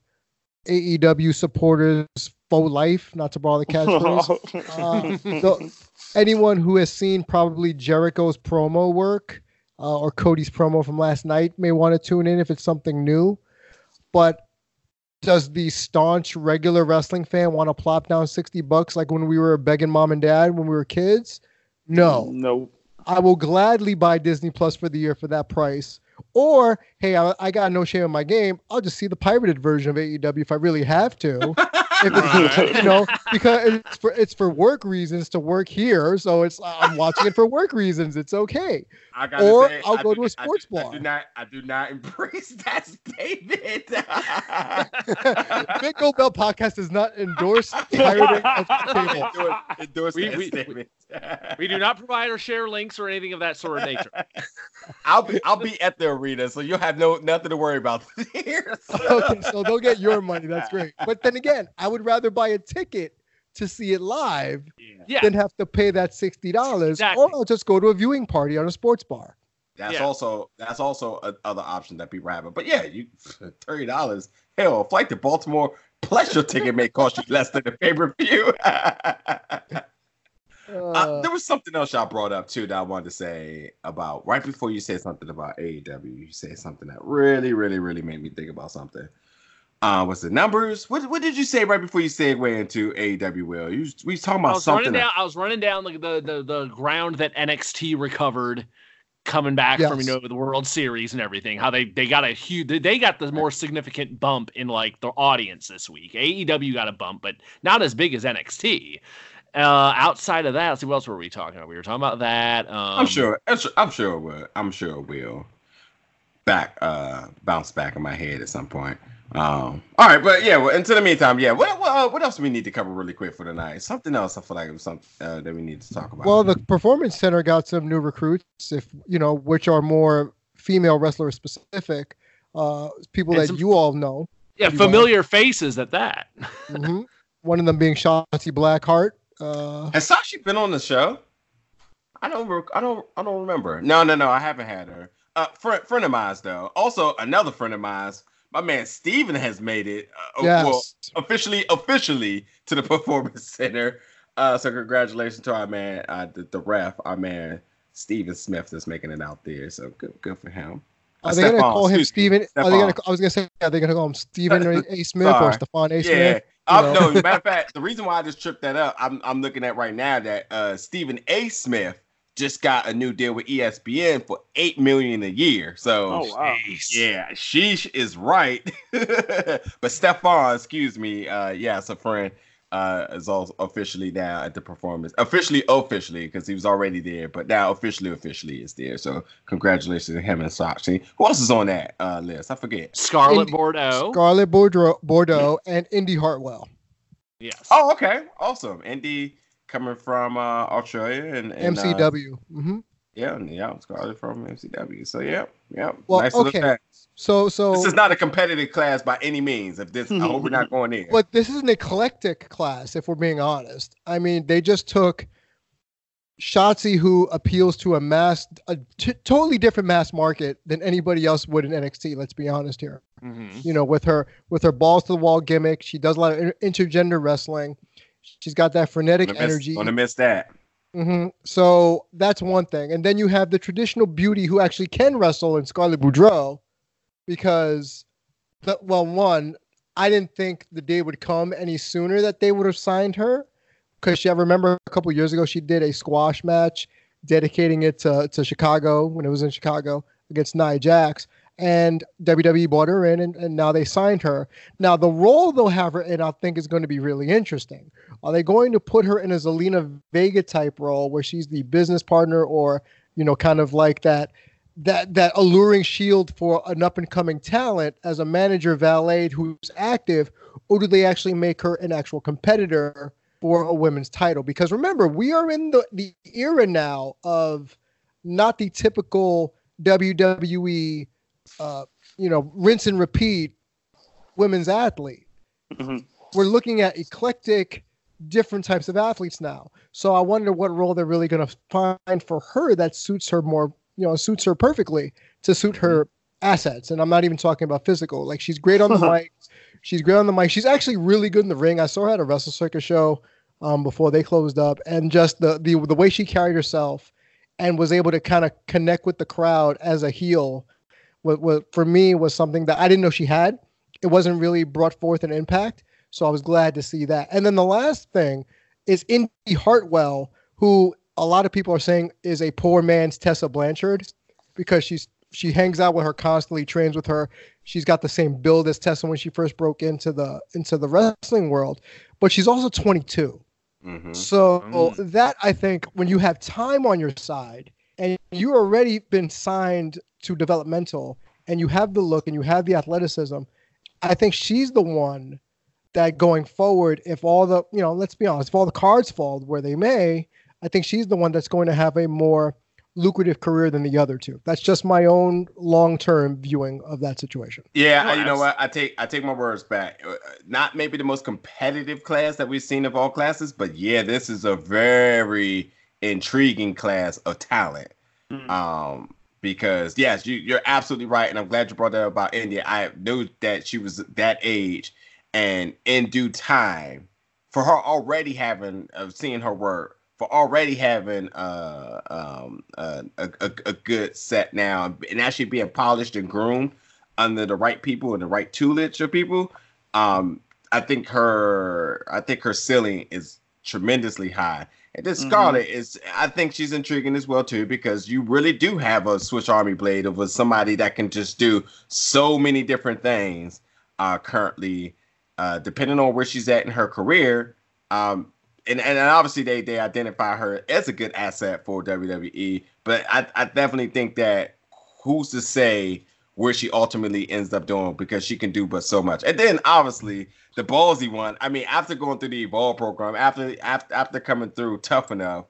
AEW supporters for life. Not to borrow the [LAUGHS] catchphrase. Uh, so [LAUGHS] anyone who has seen probably Jericho's promo work uh, or Cody's promo from last night may want to tune in if it's something new. But does the staunch regular wrestling fan want to plop down 60 bucks like when we were begging mom and dad when we were kids? No. no. I will gladly buy Disney Plus for the year for that price. Or, hey, I, I got no shame in my game. I'll just see the pirated version of AEW if I really have to. [LAUGHS] If it's, you know, because it's for it's for work reasons to work here, so it's I'm watching it for work reasons. It's okay. I gotta Or say, I'll I go do- to a sports do, I bar. do not. I do not [LAUGHS] embrace that statement. [LAUGHS] Big Gold Belt podcast does not endorse [LAUGHS] pirating of cable. Endorse- endorse We- that we- statement. We do not provide or share links or anything of that sort of nature. I'll be. I'll be at the arena, so you'll have no nothing to worry about here. Okay, so they'll get your money. That's great. But then again, I would rather buy a ticket to see it live Yeah. than have to pay that sixty dollars, Exactly. or I'll just go to a viewing party on a sports bar. That's Yeah. also that's also a, other option that people have. But yeah, you [LAUGHS] thirty dollars. Hell, a flight to Baltimore plus your ticket may cost you less than the pay per view. Uh, Uh, there was something else y'all brought up too that I wanted to say about right before you said something about AEW. You said something that really, really, really made me think about something. Uh, what's the numbers? What What did you say right before you segue into AEW? Will you we was talking I about was running down. I was running down the the the, the ground that NXT recovered, coming back from you know the World Series and everything. How they they got a huge. they- They got the more significant bump in like the audience this week. AEW got a bump, but not as big as NXT. Uh, outside of that, let's see what else were we talking about? We were talking about that. Um, I'm sure. I'm sure. I'm sure it will. I'm sure it will. Back, uh, bounce back in my head at some point. Um, all right, but yeah. Well, until the meantime, yeah. What what, uh, what else do we need to cover really quick for tonight? Something else. I feel like it was something uh, that we need to talk about. well, the performance center got some new recruits, if you know, which are more female wrestler specific. Uh, people And that some- you all know. Yeah, pretty well. familiar faces at that. [LAUGHS] hmm One of them being Shotzi Blackheart. Uh, Has Shotzi been on the show? I don't. Rec- I don't. I don't remember. No, no, no. I haven't had her. Uh, friend, friend of mine's though. Also, another friend of mine's. My man Steven has made it. Uh, yes. Well, officially, officially to the [LAUGHS] Performance Center. Uh, so congratulations to our man, uh, the, the ref, our man Steven Smith, that's making it out there. So good, good for him. Are they gonna call him Stephen? Are they gonna? I was gonna say, are they gonna call him Stephen A. A. Smith or. Stefan A. Yeah. Smith? Um, know. no, matter of fact, the reason why I just tripped that up, I'm I'm looking at right now that uh Stephen A. Smith just got a new deal with ESPN for eight million a year. So Oh wow. yeah, she is right. [LAUGHS] but Stefan, excuse me, uh, yeah, it's a friend. uh, is all officially now at the performance. Officially, officially, because he was already there, but now officially, officially is there. So congratulations to him and Shotzi. Who else is on that uh, list? I forget. Scarlett Indi- Bordeaux. Scarlett Bordeaux, Bordeaux and Indi Hartwell. yes. Oh, okay, awesome. Indi coming from uh, Australia and, and uh, MCW. hmm yeah, yeah, Scarlett from MCW. So yeah, yeah. Well, nice okay. So so This is not a competitive class by any means. If this, I hope we're not going in. But this is an eclectic class, if we're being honest. I mean, they just took Shotzi, who appeals to a mass, a t- totally different mass market than anybody else would in NXT. Let's be honest here. Mhm. You know, with her with her balls to the wall gimmick, she does a lot of inter- intergender wrestling. She's got that frenetic Gonna miss, energy. gonna miss that. hmm So that's one thing. And then you have the traditional beauty who actually can wrestle in Scarlett Bordeaux because, the, well, one, I didn't think the day would come any sooner that they would have signed her because she, I remember a couple years ago she did a squash match dedicating it to, to Chicago when it was in Chicago against Nia Jax. And WWE brought her in, and, and now they signed her. Now, the role they'll have her in, I think, is going to be really interesting. Are they going to put her in a Zelina Vega type role where she's the business partner or, you know, kind of like that that that alluring shield for an up and coming talent as a manager valet who's active, or do they actually make her an actual competitor for a women's title? Because remember, we are in the, the era now of not the typical WWE uh, you know, rinse and repeat women's athlete. Mhm. we're looking at eclectic different types of athletes now. So i wonder what role they're really going to find for her that suits her more you know suits her perfectly to suit her assets. And i'm not even talking about physical. Like she's great on the mic. She's great on the mic. She's actually really good in the ring. I saw her at a wrestle circus show um, before they closed up. And just the, the the way she carried herself and was able to kind of connect with the crowd as a heel what, what for me was something that i didn't know she had it wasn't really brought forth an impact so I was glad to see that. And then the last thing is Indi Hartwell, who a lot of people are saying is a poor man's Tessa Blanchard because she's she hangs out with her constantly, trains with her. She's got the same build as Tessa when she first broke into the into the wrestling world, but she's also 22. hmm So Mm. that I think when you have time on your side and you already been signed to developmental and you have the look and you have the athleticism, I think she's the one that going forward, if all the you know, let's be honest, if all the cards fall where they may, I think she's the one that's going to have a more lucrative career than the other two. That's just my own long term viewing of that situation. Yeah, No, you know what? I take I take my words back. Uh, Not maybe the most competitive class that we've seen of all classes, but yeah, this is a very intriguing class of talent. Mhm. Um, because yes, you, you're absolutely right, and I'm glad you brought that up about India. I knew that she was that age, and in due time, for her already having of seeing her work, for already having uh um uh, a, a a good set now, and actually being polished and groomed under the right people and the right tutelage of people, um, I think her I think her ceiling is tremendously high. And then Mhm. Is I think she's intriguing as well too because you really do have a Switch Army blade of somebody that can just do so many different things uh currently uh depending on where she's at in her career um and, and obviously they they identify her as a good asset for WWE but I, I definitely think that who's to say where she ultimately ends up doing because she can do but so much. And then obviously the ballsy one. I mean, after going through the Evolve program, after after after coming through tough enough,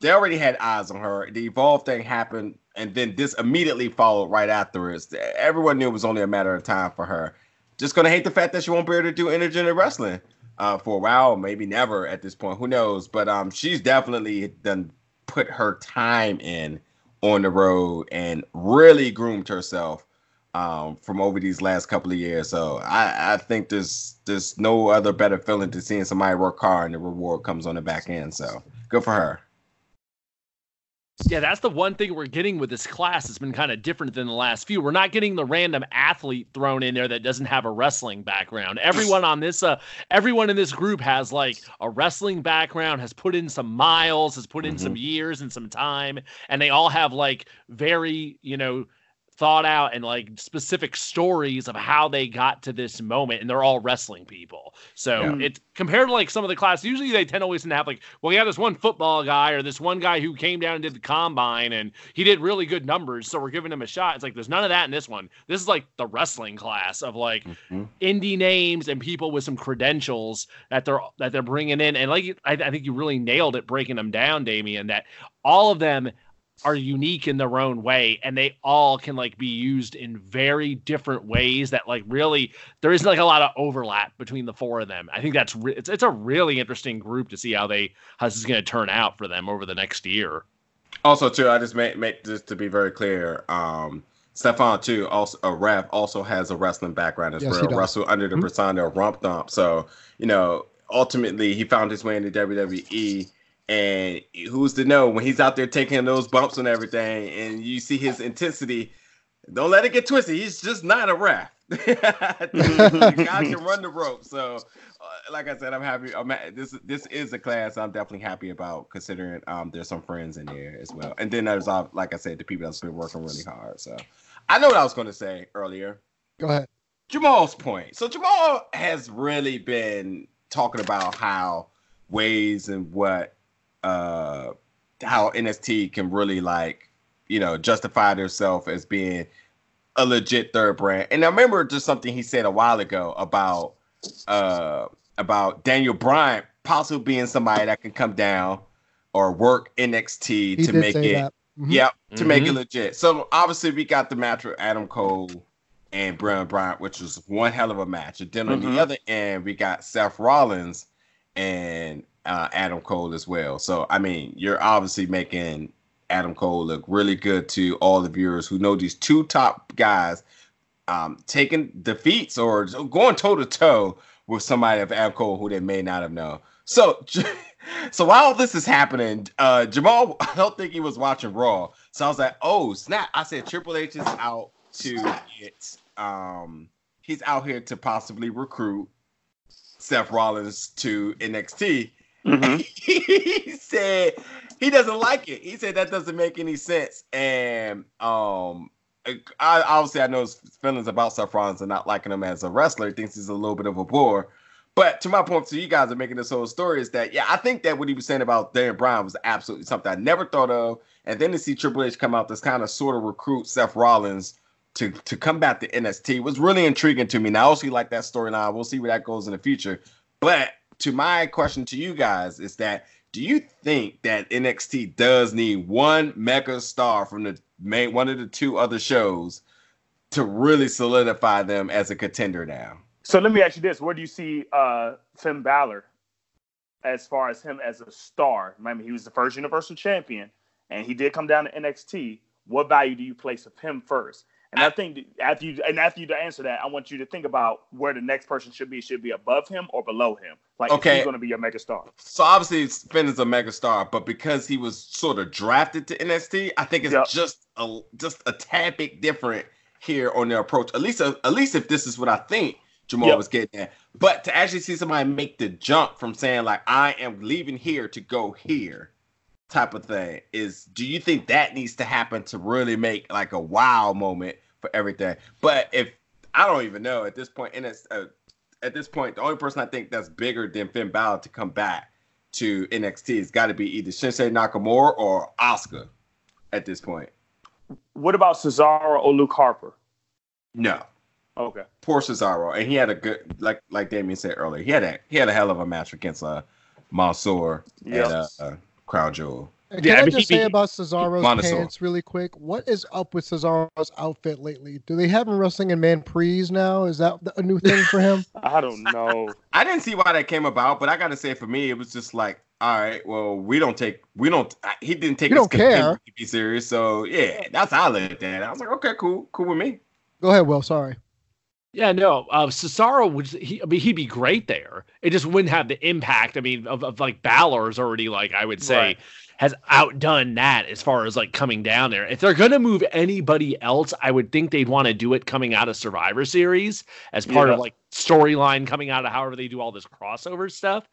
they already had eyes on her. The Evolve thing happened, and then this immediately followed right afterwards. Everyone knew it was only a matter of time for her. Just gonna hate the fact that she won't be able to do intergender wrestling uh, for a while, maybe never at this point. Who knows? But um, she's definitely done put her time in on the road and really groomed herself um, from over these last couple of years. So I, I think there's there's no other better feeling to seeing somebody work hard and the reward comes on the back end. So good for her. Yeah, that's the one thing we're getting with this class. It's been kind of different than the last few. We're not getting the random athlete thrown in there that doesn't have a wrestling background. Everyone on this, uh, everyone in this group has like a wrestling background, has put in some miles, has put in some years and some time, and they all have like very, you know, thought out and like specific stories of how they got to this moment, and they're all wrestling people. So Yeah. it's compared to like some of the class. Usually they tend always to have like, well, yeah, this one football guy or this one guy who came down and did the combine and he did really good numbers, so we're giving him a shot. It's like there's none of that in this one. This is like the wrestling class of like Mhm. indie names and people with some credentials that they're that they're bringing in. And like I, I think you really nailed it breaking them down, Damien. That all of them are unique in their own way, and they all can like be used in very different ways. That like really there isn't like a lot of overlap between the four of them. I think that's re- it's it's a really interesting group to see how they how this is going to turn out for them over the next year. Also, too, I just make make just to be very clear. Um, Stefan too, also a ref, also has a wrestling background as Yes, well. does. Wrestled under the Mhm. persona of Rump Dump. So you know, ultimately, he found his way into WWE. And who's to know when he's out there taking those bumps and everything, and you see his intensity. Don't let it get twisted. He's just not a ref. [LAUGHS] the guy can run the rope. So, uh, like I said, I'm happy. I'm ha- this this is a class I'm definitely happy about, considering um there's some friends in there as well. And then there's uh, like I said, the people that's been working really hard. So, I know what I was going to say earlier. Go ahead. Jamal's point. So Jamal has really been talking about how ways and what uh how NXT can really like you know justify themselves as being a legit third brand. And I remember just something he said a while ago about uh about Daniel Bryan possibly being somebody that can come down or work NXT He to make it that. Mhm. Yep, to make it Mhm. legit. So obviously we got the match with Adam Cole and Brian Bryant, which was one hell of a match. And then on Mhm. the other end, we got Seth Rollins and uh, Adam Cole as well. So I mean, you're obviously making Adam Cole look really good to all the viewers who know these two top guys um, taking defeats or going toe to toe with somebody of Adam Cole who they may not have known. So, [LAUGHS] so while this is happening, uh, Jamal, [LAUGHS] I don't think he was watching Raw. So I was like, oh snap! I said Triple H is out to get, um, he's out here to possibly recruit Seth Rollins to NXT. Mhm. [LAUGHS] he said he doesn't like it. He said that doesn't make any sense. And um, I obviously I know his feelings about Seth Rollins and not liking him as a wrestler. He thinks he's a little bit of a bore. But to my point, to you guys are making this whole story is that yeah, I think that what he was saying about Daniel Bryan was absolutely something I never thought of. And then to see Triple H come out this kind of sort of recruit Seth Rollins to to come back to NXT was really intriguing to me. Now I also like that storyline. We'll see where that goes in the future. But to my question to you guys is that do you think that NXT does need one mega star from the main one of the two other shows to really solidify them as a contender now? So let me ask you this: Where do you see uh, Finn Balor as far as him as a star? Remember, he was the first Universal Champion, and he did come down to NXT. What value do you place of him first? And I, think after you and after you to answer that, I want you to think about where the next person should be. Should be above him or below him? Like, Okay. he's going to be your mega star. So obviously Finn is a mega star, but because he was sort of drafted to NXT, I think it's Yep. just a just a tad bit different here on their approach. At least uh, at least if this is what I think Jamal Yep. was getting at. But to actually see somebody make the jump from saying like I am leaving here to go here type of thing is do you think that needs to happen to really make like a wow moment for everything? But if I don't even know at this point, and it's uh, at this point, the only person I think that's bigger than Finn Balor to come back to NXT has got to be either Shinsuke Nakamura or oscar at this point. What about Cesaro or Luke Harper? No, Okay. poor Cesaro, and he had a good like like Damien said earlier. He had a he had a hell of a match against uh Mansoor uh, uh, Crown Jewel. And Yeah, Can I I mean, just he- say about Cesaro's Montesor. pants really quick? What is up with Cesaro's outfit lately? Do they have him wrestling in man prees now? Is that a new thing for him? [LAUGHS] I don't know. [LAUGHS] I didn't see why that came about, but I gotta say for me, it was just like, all right, well, we don't take, we don't. He didn't take You his don't care. to be serious, so yeah, that's how I looked at it. I was like, okay, cool, cool with me. Go ahead, Will. Sorry. Yeah, no. Uh, Cesaro would. He, I mean, he'd be great there. It just wouldn't have the impact. I mean, of, of like Balor's already like I would say Right. has outdone that as far as like coming down there. If they're gonna move anybody else, I would think they'd want to do it coming out of Survivor Series as part Yeah. of like storyline coming out of however they do all this crossover stuff.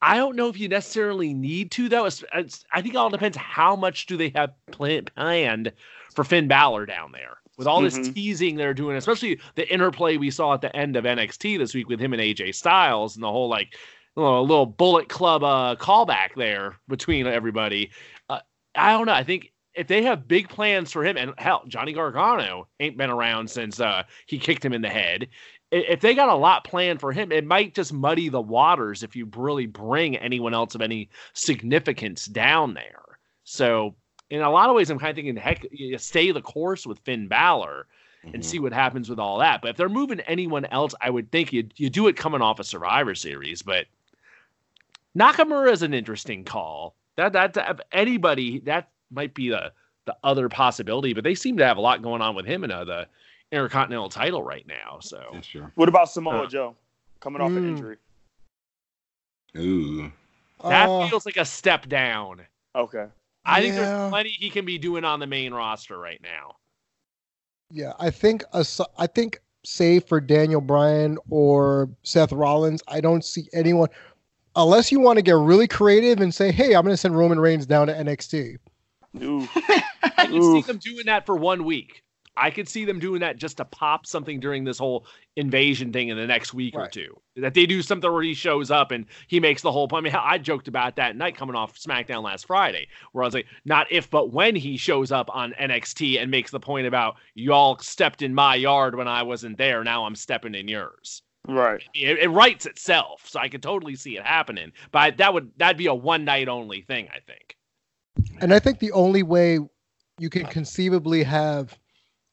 I don't know if you necessarily need to though. It's, it's, I think it all depends how much do they have plan- planned for Finn Balor down there. With all this mm-hmm. teasing they're doing, especially the interplay we saw at the end of NXT this week with him and AJ Styles and the whole like a little Bullet Club uh, callback there between everybody. Uh, I don't know. I think if they have big plans for him, and hell, Johnny Gargano ain't been around since uh, he kicked him in the head. If they got a lot planned for him, it might just muddy the waters if you really bring anyone else of any significance down there. So, in a lot of ways, I'm kind of thinking, heck, stay the course with Finn Balor and mm-hmm. see what happens with all that. But if they're moving anyone else, I would think you you do it coming off a Survivor Series. But Nakamura is an interesting call. That that anybody that might be the the other possibility, but they seem to have a lot going on with him in uh, the Intercontinental title right now. So, yeah, sure. What about Samoa uh, Joe coming off mm. an injury? Ooh, that uh, feels like a step down. Okay, I yeah. think there's plenty he can be doing on the main roster right now. Yeah, I think a, I think save for Daniel Bryan or Seth Rollins, I don't see anyone unless you want to get really creative and say, "Hey, I'm going to send Roman Reigns down to NXT." Ooh. [LAUGHS] I can see them doing that for one week. I could see them doing that just to pop something during this whole invasion thing in the next week right. or two. That they do something where he shows up and he makes the whole. Point. I mean, I joked about that night coming off SmackDown last Friday, where I was like, not if, but when he shows up on NXT and makes the point about y'all stepped in my yard when I wasn't there. Now I'm stepping in yours. Right. It, it writes itself, so I could totally see it happening. But that would that'd be a one night only thing, I think. And I think the only way you can conceivably have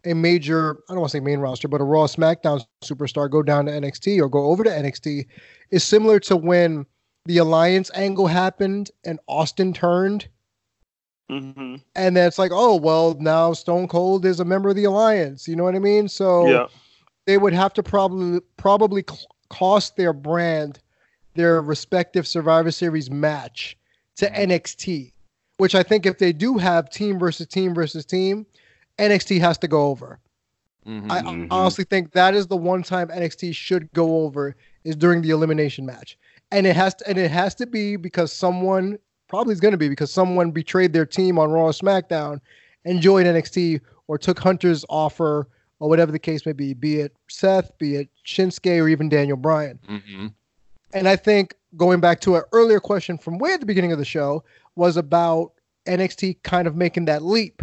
a major, I don't want to say main roster, but a Raw SmackDown superstar go down to NXT or go over to NXT is similar to when the Alliance angle happened and Austin turned. Mm-hmm. And then it's like, oh, well, now Stone Cold is a member of the Alliance. You know what I mean? So yeah. they would have to probably probably cost their brand their respective Survivor Series match to. NXT which I think if they do have team versus team versus team, NXT has to go over. Mm-hmm, I mm-hmm. honestly think that is the one time NXT should go over is during the elimination match. And it has to and it has to be because someone probably is going to be because someone betrayed their team on Raw or SmackDown and joined NXT or took Hunter's offer or whatever the case may be, be it Seth, be it Shinsuke, or even Daniel Bryan. Mm-hmm. And I think going back to an earlier question from way at the beginning of the show, was about NXT kind of making that leap.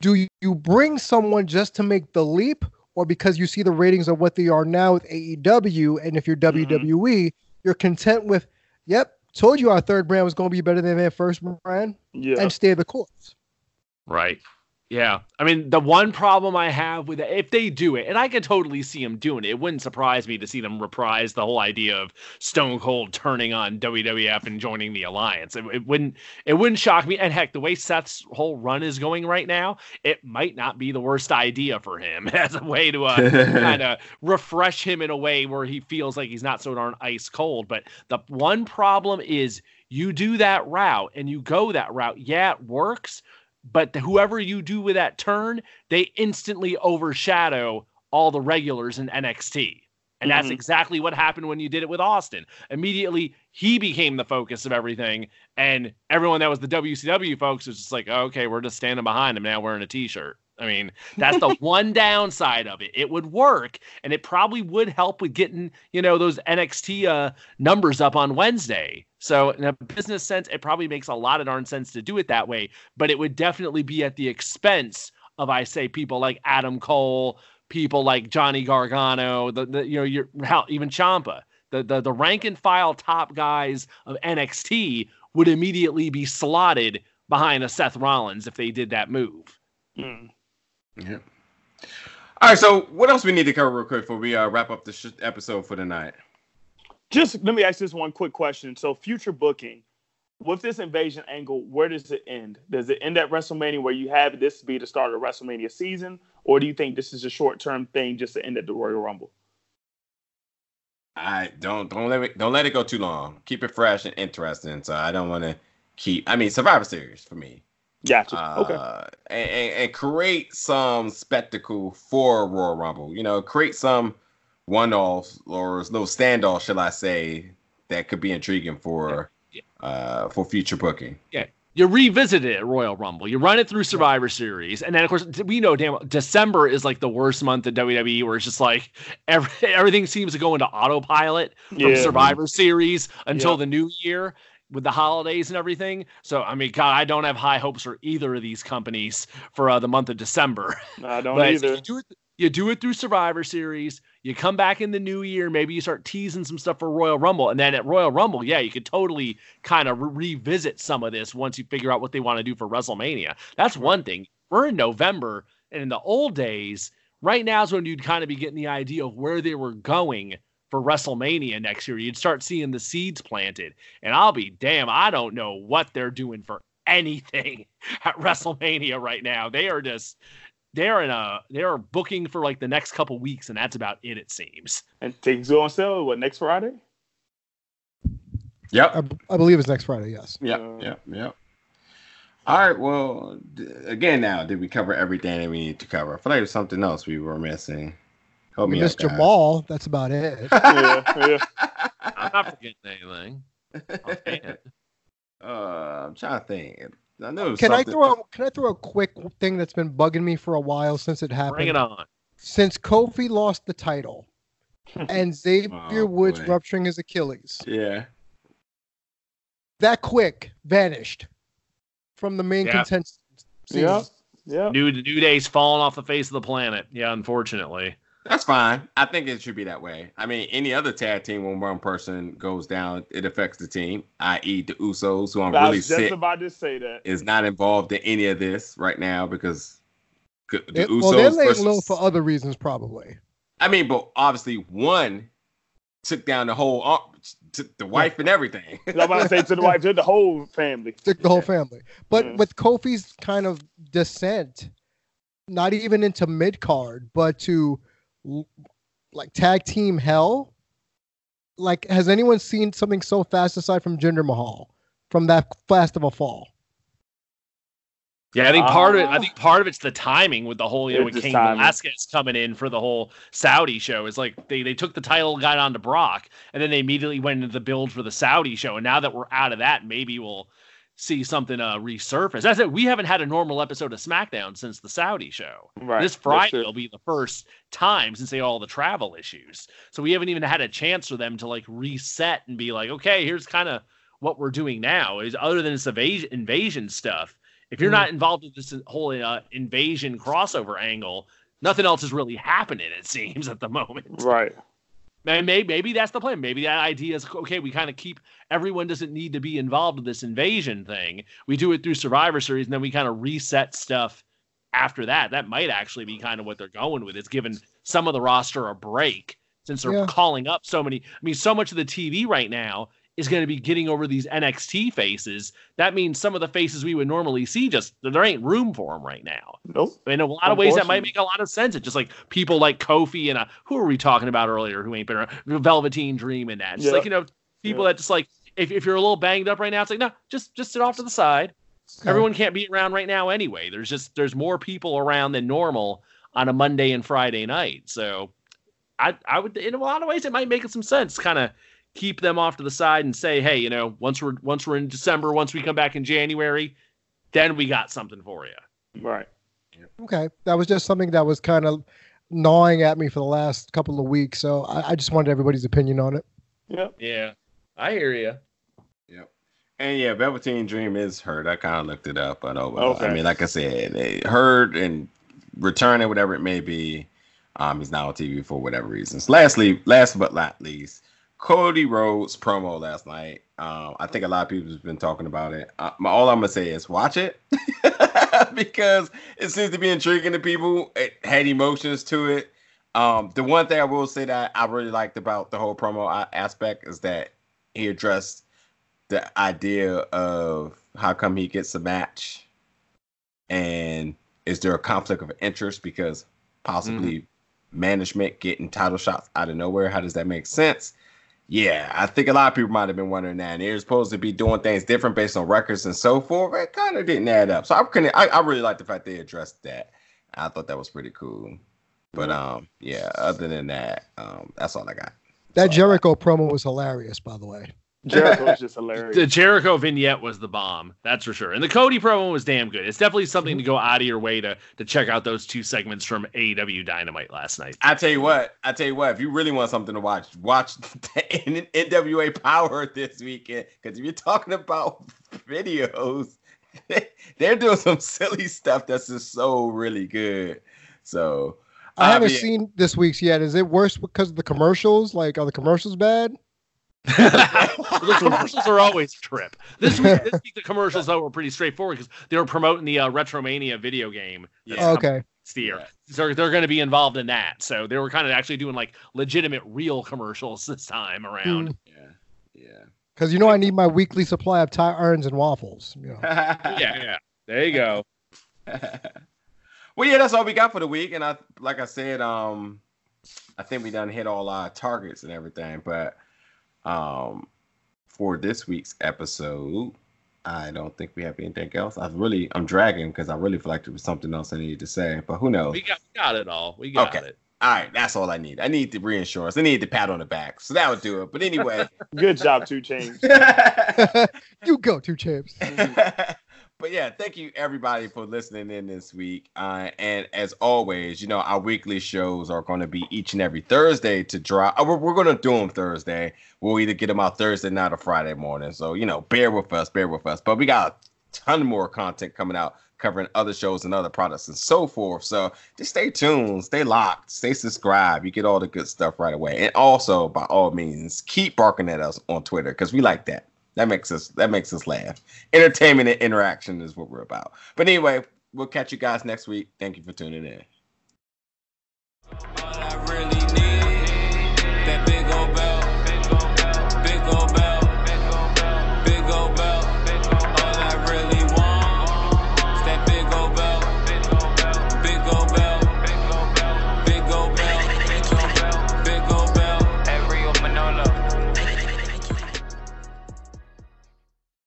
Do you bring someone just to make the leap, or because you see the ratings of what they are now with AEW, and if you're mm-hmm. WWE, you're content with, yep, told you our third brand was going to be better than their first brand, yeah. and stay the course. Right. Yeah. I mean, the one problem I have with it, if they do it, and I could totally see them doing it, it wouldn't surprise me to see them reprise the whole idea of Stone Cold turning on WWF and joining the alliance. It, it wouldn't it wouldn't shock me. And heck, the way Seth's whole run is going right now, it might not be the worst idea for him [LAUGHS] as a way to uh, [LAUGHS] kind of refresh him in a way where he feels like he's not so darn ice cold. But the one problem is you do that route and you go that route. Yeah, it works but whoever you do with that turn, they instantly overshadow all the regulars in NXT. And that's mm-hmm. exactly what happened when you did it with Austin. Immediately, he became the focus of everything. And everyone that was the WCW folks was just like, oh, okay, we're just standing behind him now wearing a t shirt. I mean, that's the [LAUGHS] one downside of it. It would work, and it probably would help with getting, you know, those NXT uh, numbers up on Wednesday. So, in a business sense, it probably makes a lot of darn sense to do it that way. But it would definitely be at the expense of, I say, people like Adam Cole, people like Johnny Gargano, the, the you know, your even Ciampa, the, the the rank and file top guys of NXT would immediately be slotted behind a Seth Rollins if they did that move. Mm. Yeah. All right. So, what else we need to cover real quick before we uh, wrap up the sh- episode for tonight? Just let me ask this one quick question. So, future booking with this invasion angle, where does it end? Does it end at WrestleMania where you have this be the start of WrestleMania season, or do you think this is a short term thing just to end at the Royal Rumble? I don't don't let it don't let it go too long. Keep it fresh and interesting. So I don't want to keep. I mean, Survivor Series for me. Gotcha. Uh, okay. And, and, and, create some spectacle for Royal Rumble. You know, create some one offs or no standoff, shall I say, that could be intriguing for yeah. uh for future booking. Yeah. you revisit it at Royal Rumble. You run it through Survivor Series, and then of course we know damn December is like the worst month in WWE, where it's just like every, [LAUGHS] everything seems to go into autopilot from Yeah. Survivor Series until Yeah. the new year with the holidays and everything. So I mean, God, I don't have high hopes for either of these companies for uh, the month of December. I don't [LAUGHS] But either. You do it. You do it through Survivor Series. You come back in the new year. Maybe you start teasing some stuff for Royal Rumble, and then at Royal Rumble, yeah, you could totally kind of re- revisit some of this once you figure out what they want to do for WrestleMania. That's one thing. We're in November, and in the old days, right now is when you'd kind of be getting the idea of where they were going for WrestleMania next year. You'd start seeing the seeds planted, and I'll be damn, I don't know what they're doing for anything [LAUGHS] at WrestleMania right now. They are just they're in a they're booking for like the next couple weeks, and that's about it. It seems. And things go on sale. What next Friday? Yep. I believe it's next Friday. Yes. Yep. Uh, Yep. Yep. All right. Well, d- again, now did we cover everything that we need to cover? I feel like there's something else we were missing. Help We me missed out, guys. Jamal. That's about it. [LAUGHS] Yeah, yeah. I'm not forgetting anything. [LAUGHS] offhand. uh, I'm trying to think. I know. Can I throw a, can I throw a quick thing that's been bugging me for a while since it happened? Bring it on. Since Kofi lost the title [LAUGHS] and Xavier Oh, Woods boy. rupturing his Achilles, Yeah. that quick vanished from the main Yeah. contest. Yeah. Yeah. New New Day's falling off the face of the planet. Yeah, unfortunately. That's fine. I think it should be that way. I mean, any other tag team when one person goes down, it affects the team, i.e., the Usos, who I'm I really was just sick about to say that. is not involved in any of this right now because the It- Usos. well, they're laying versus- low for other reasons, probably. I mean, but obviously one took down the whole uh, took the wife and everything. [LAUGHS] I'm about to say to the wife, to the whole family. Stick the whole family. But Yeah. with Kofi's kind of descent, not even into mid card, but to l- like tag team hell. Like, has anyone seen something so fast aside from Jinder Mahal from that fast of a fall? Yeah, I think part of it. I Ah. think part of it's the timing with the whole, you know, It's with just Cain timing. Velasquez coming in for the whole Saudi show. It's like they they took the title, got on to Brock, and then they immediately went into the build for the Saudi show. And now that we're out of that, maybe we'll see something uh resurface. That's it. We haven't had a normal episode of SmackDown since the Saudi show. Right. This Friday will be the first time since they had all the travel issues. So we haven't even had a chance for them to like reset and be like, okay, here's kind of what we're doing now. Is other than this invasion invasion stuff. If you're Mhm. not involved with this whole uh, invasion crossover angle, nothing else is really happening. It seems at the moment. Right. Maybe, maybe that's the plan. Maybe that idea is okay. We kind of keep everyone doesn't need to be involved with this invasion thing. We do it through Survivor Series, and then we kind of reset stuff after that. That might actually be kind of what they're going with. It's giving some of the roster a break since they're Yeah. calling up so many. I mean, so much of the TV right now is going to be getting over these NXT faces. That means some of the faces we would normally see just there ain't room for them right now. Nope. In a lot of ways, that might make a lot of sense. It's just like people like Kofi and uh, who are we talking about earlier who ain't been around? Velveteen Dream and that. Just Yeah. like, you know, people Yeah. that just like, if, if you're a little banged up right now, it's like, no, just just sit off to the side. Yeah. Everyone can't be around right now anyway. There's just, there's more people around than normal on a Monday and Friday night. So I, I would, in a lot of ways, it might make some sense. Kind of keep them off to the side and say, hey, you know, once we're, once we're in December, once we come back in January, then we got something for you. Right. Okay, that was just something that was kind of gnawing at me for the last couple of weeks. So I, I just wanted everybody's opinion on it. Yep. Yeah, I hear you. Yep. And yeah, Velveteen Dream is hurt. I kind of looked it up, but oh well. I mean, like I said, they hurt and returning, whatever it may be. Um, he's not on TV for whatever reasons. Lastly, last but not least, Cody Rhodes promo last night. Um, I think a lot of people have been talking about it. Uh, my, all I'm gonna say is watch it [LAUGHS] because it seems to be intriguing to people. It had emotions to it. Um, the one thing I will say that I really liked about the whole promo aspect is that he addressed the idea of how come he gets a match and is there a conflict of interest because possibly management getting title shots out of nowhere how does that make sense yeah i think a lot of people might have been wondering that. And they're supposed to be doing things different based on records and so forth. It kind of didn't add up. So i can I, I really like the fact they addressed that. I thought that was pretty cool. But um yeah other than that um that's all i got. That That's all I got. Jericho promo was hilarious, by the way. Jericho's [LAUGHS] just hilarious. The Jericho vignette was the bomb, that's for sure. And the Cody promo was damn good. It's definitely something to go out of your way to to check out those two segments from AEW Dynamite last night. I tell you what, I tell you what, if you really want something to watch, watch the [LAUGHS] NWA Power this weekend. Because if you're talking about videos, [LAUGHS] they're doing some silly stuff that's just so really good. So I haven't uh, yeah. seen this week's yet. Is it worse because of the commercials? Like, are the commercials bad? The [LAUGHS] commercials are always a trip. This week, this week the commercials though were pretty straightforward because they were promoting the uh, Retromania video game. Yeah. Okay. Year. So they're going to be involved in that. So they were kind of actually doing like legitimate, real commercials this time around. Mm. Yeah. Yeah. Because you know I need my weekly supply of tie irons and waffles. You know. [LAUGHS] yeah. Yeah. There you go. [LAUGHS] well, yeah, that's all we got for the week. And I, like I said, um, I think we done hit all our targets and everything, but um, for this week's episode, I don't think we have anything else. I really, I'm dragging because I really feel like there was something else I needed to say, but who knows? We got, we got it all. We got okay. it. All right, that's all I need. I need the reinsurance. I need the pat on the back, so that would do it. But anyway, [LAUGHS] good job, 2 Chainz. [LAUGHS] you go, 2 Chainz. [LAUGHS] but yeah, thank you everybody for listening in this week. Uh, and as always, you know, our weekly shows are going to be each and every Thursday to drop. Uh, we're, we're going to do them Thursday. We'll either get them out Thursday night or Friday morning. So, you know, bear with us, bear with us. But we got a ton more content coming out covering other shows and other products and so forth. So just stay tuned, stay locked, stay subscribed. You get all the good stuff right away. And also, by all means, keep barking at us on Twitter because we like that. That makes us that makes us laugh. Entertainment and interaction is what we're about. But anyway, we'll catch you guys next week. Thank you for tuning in.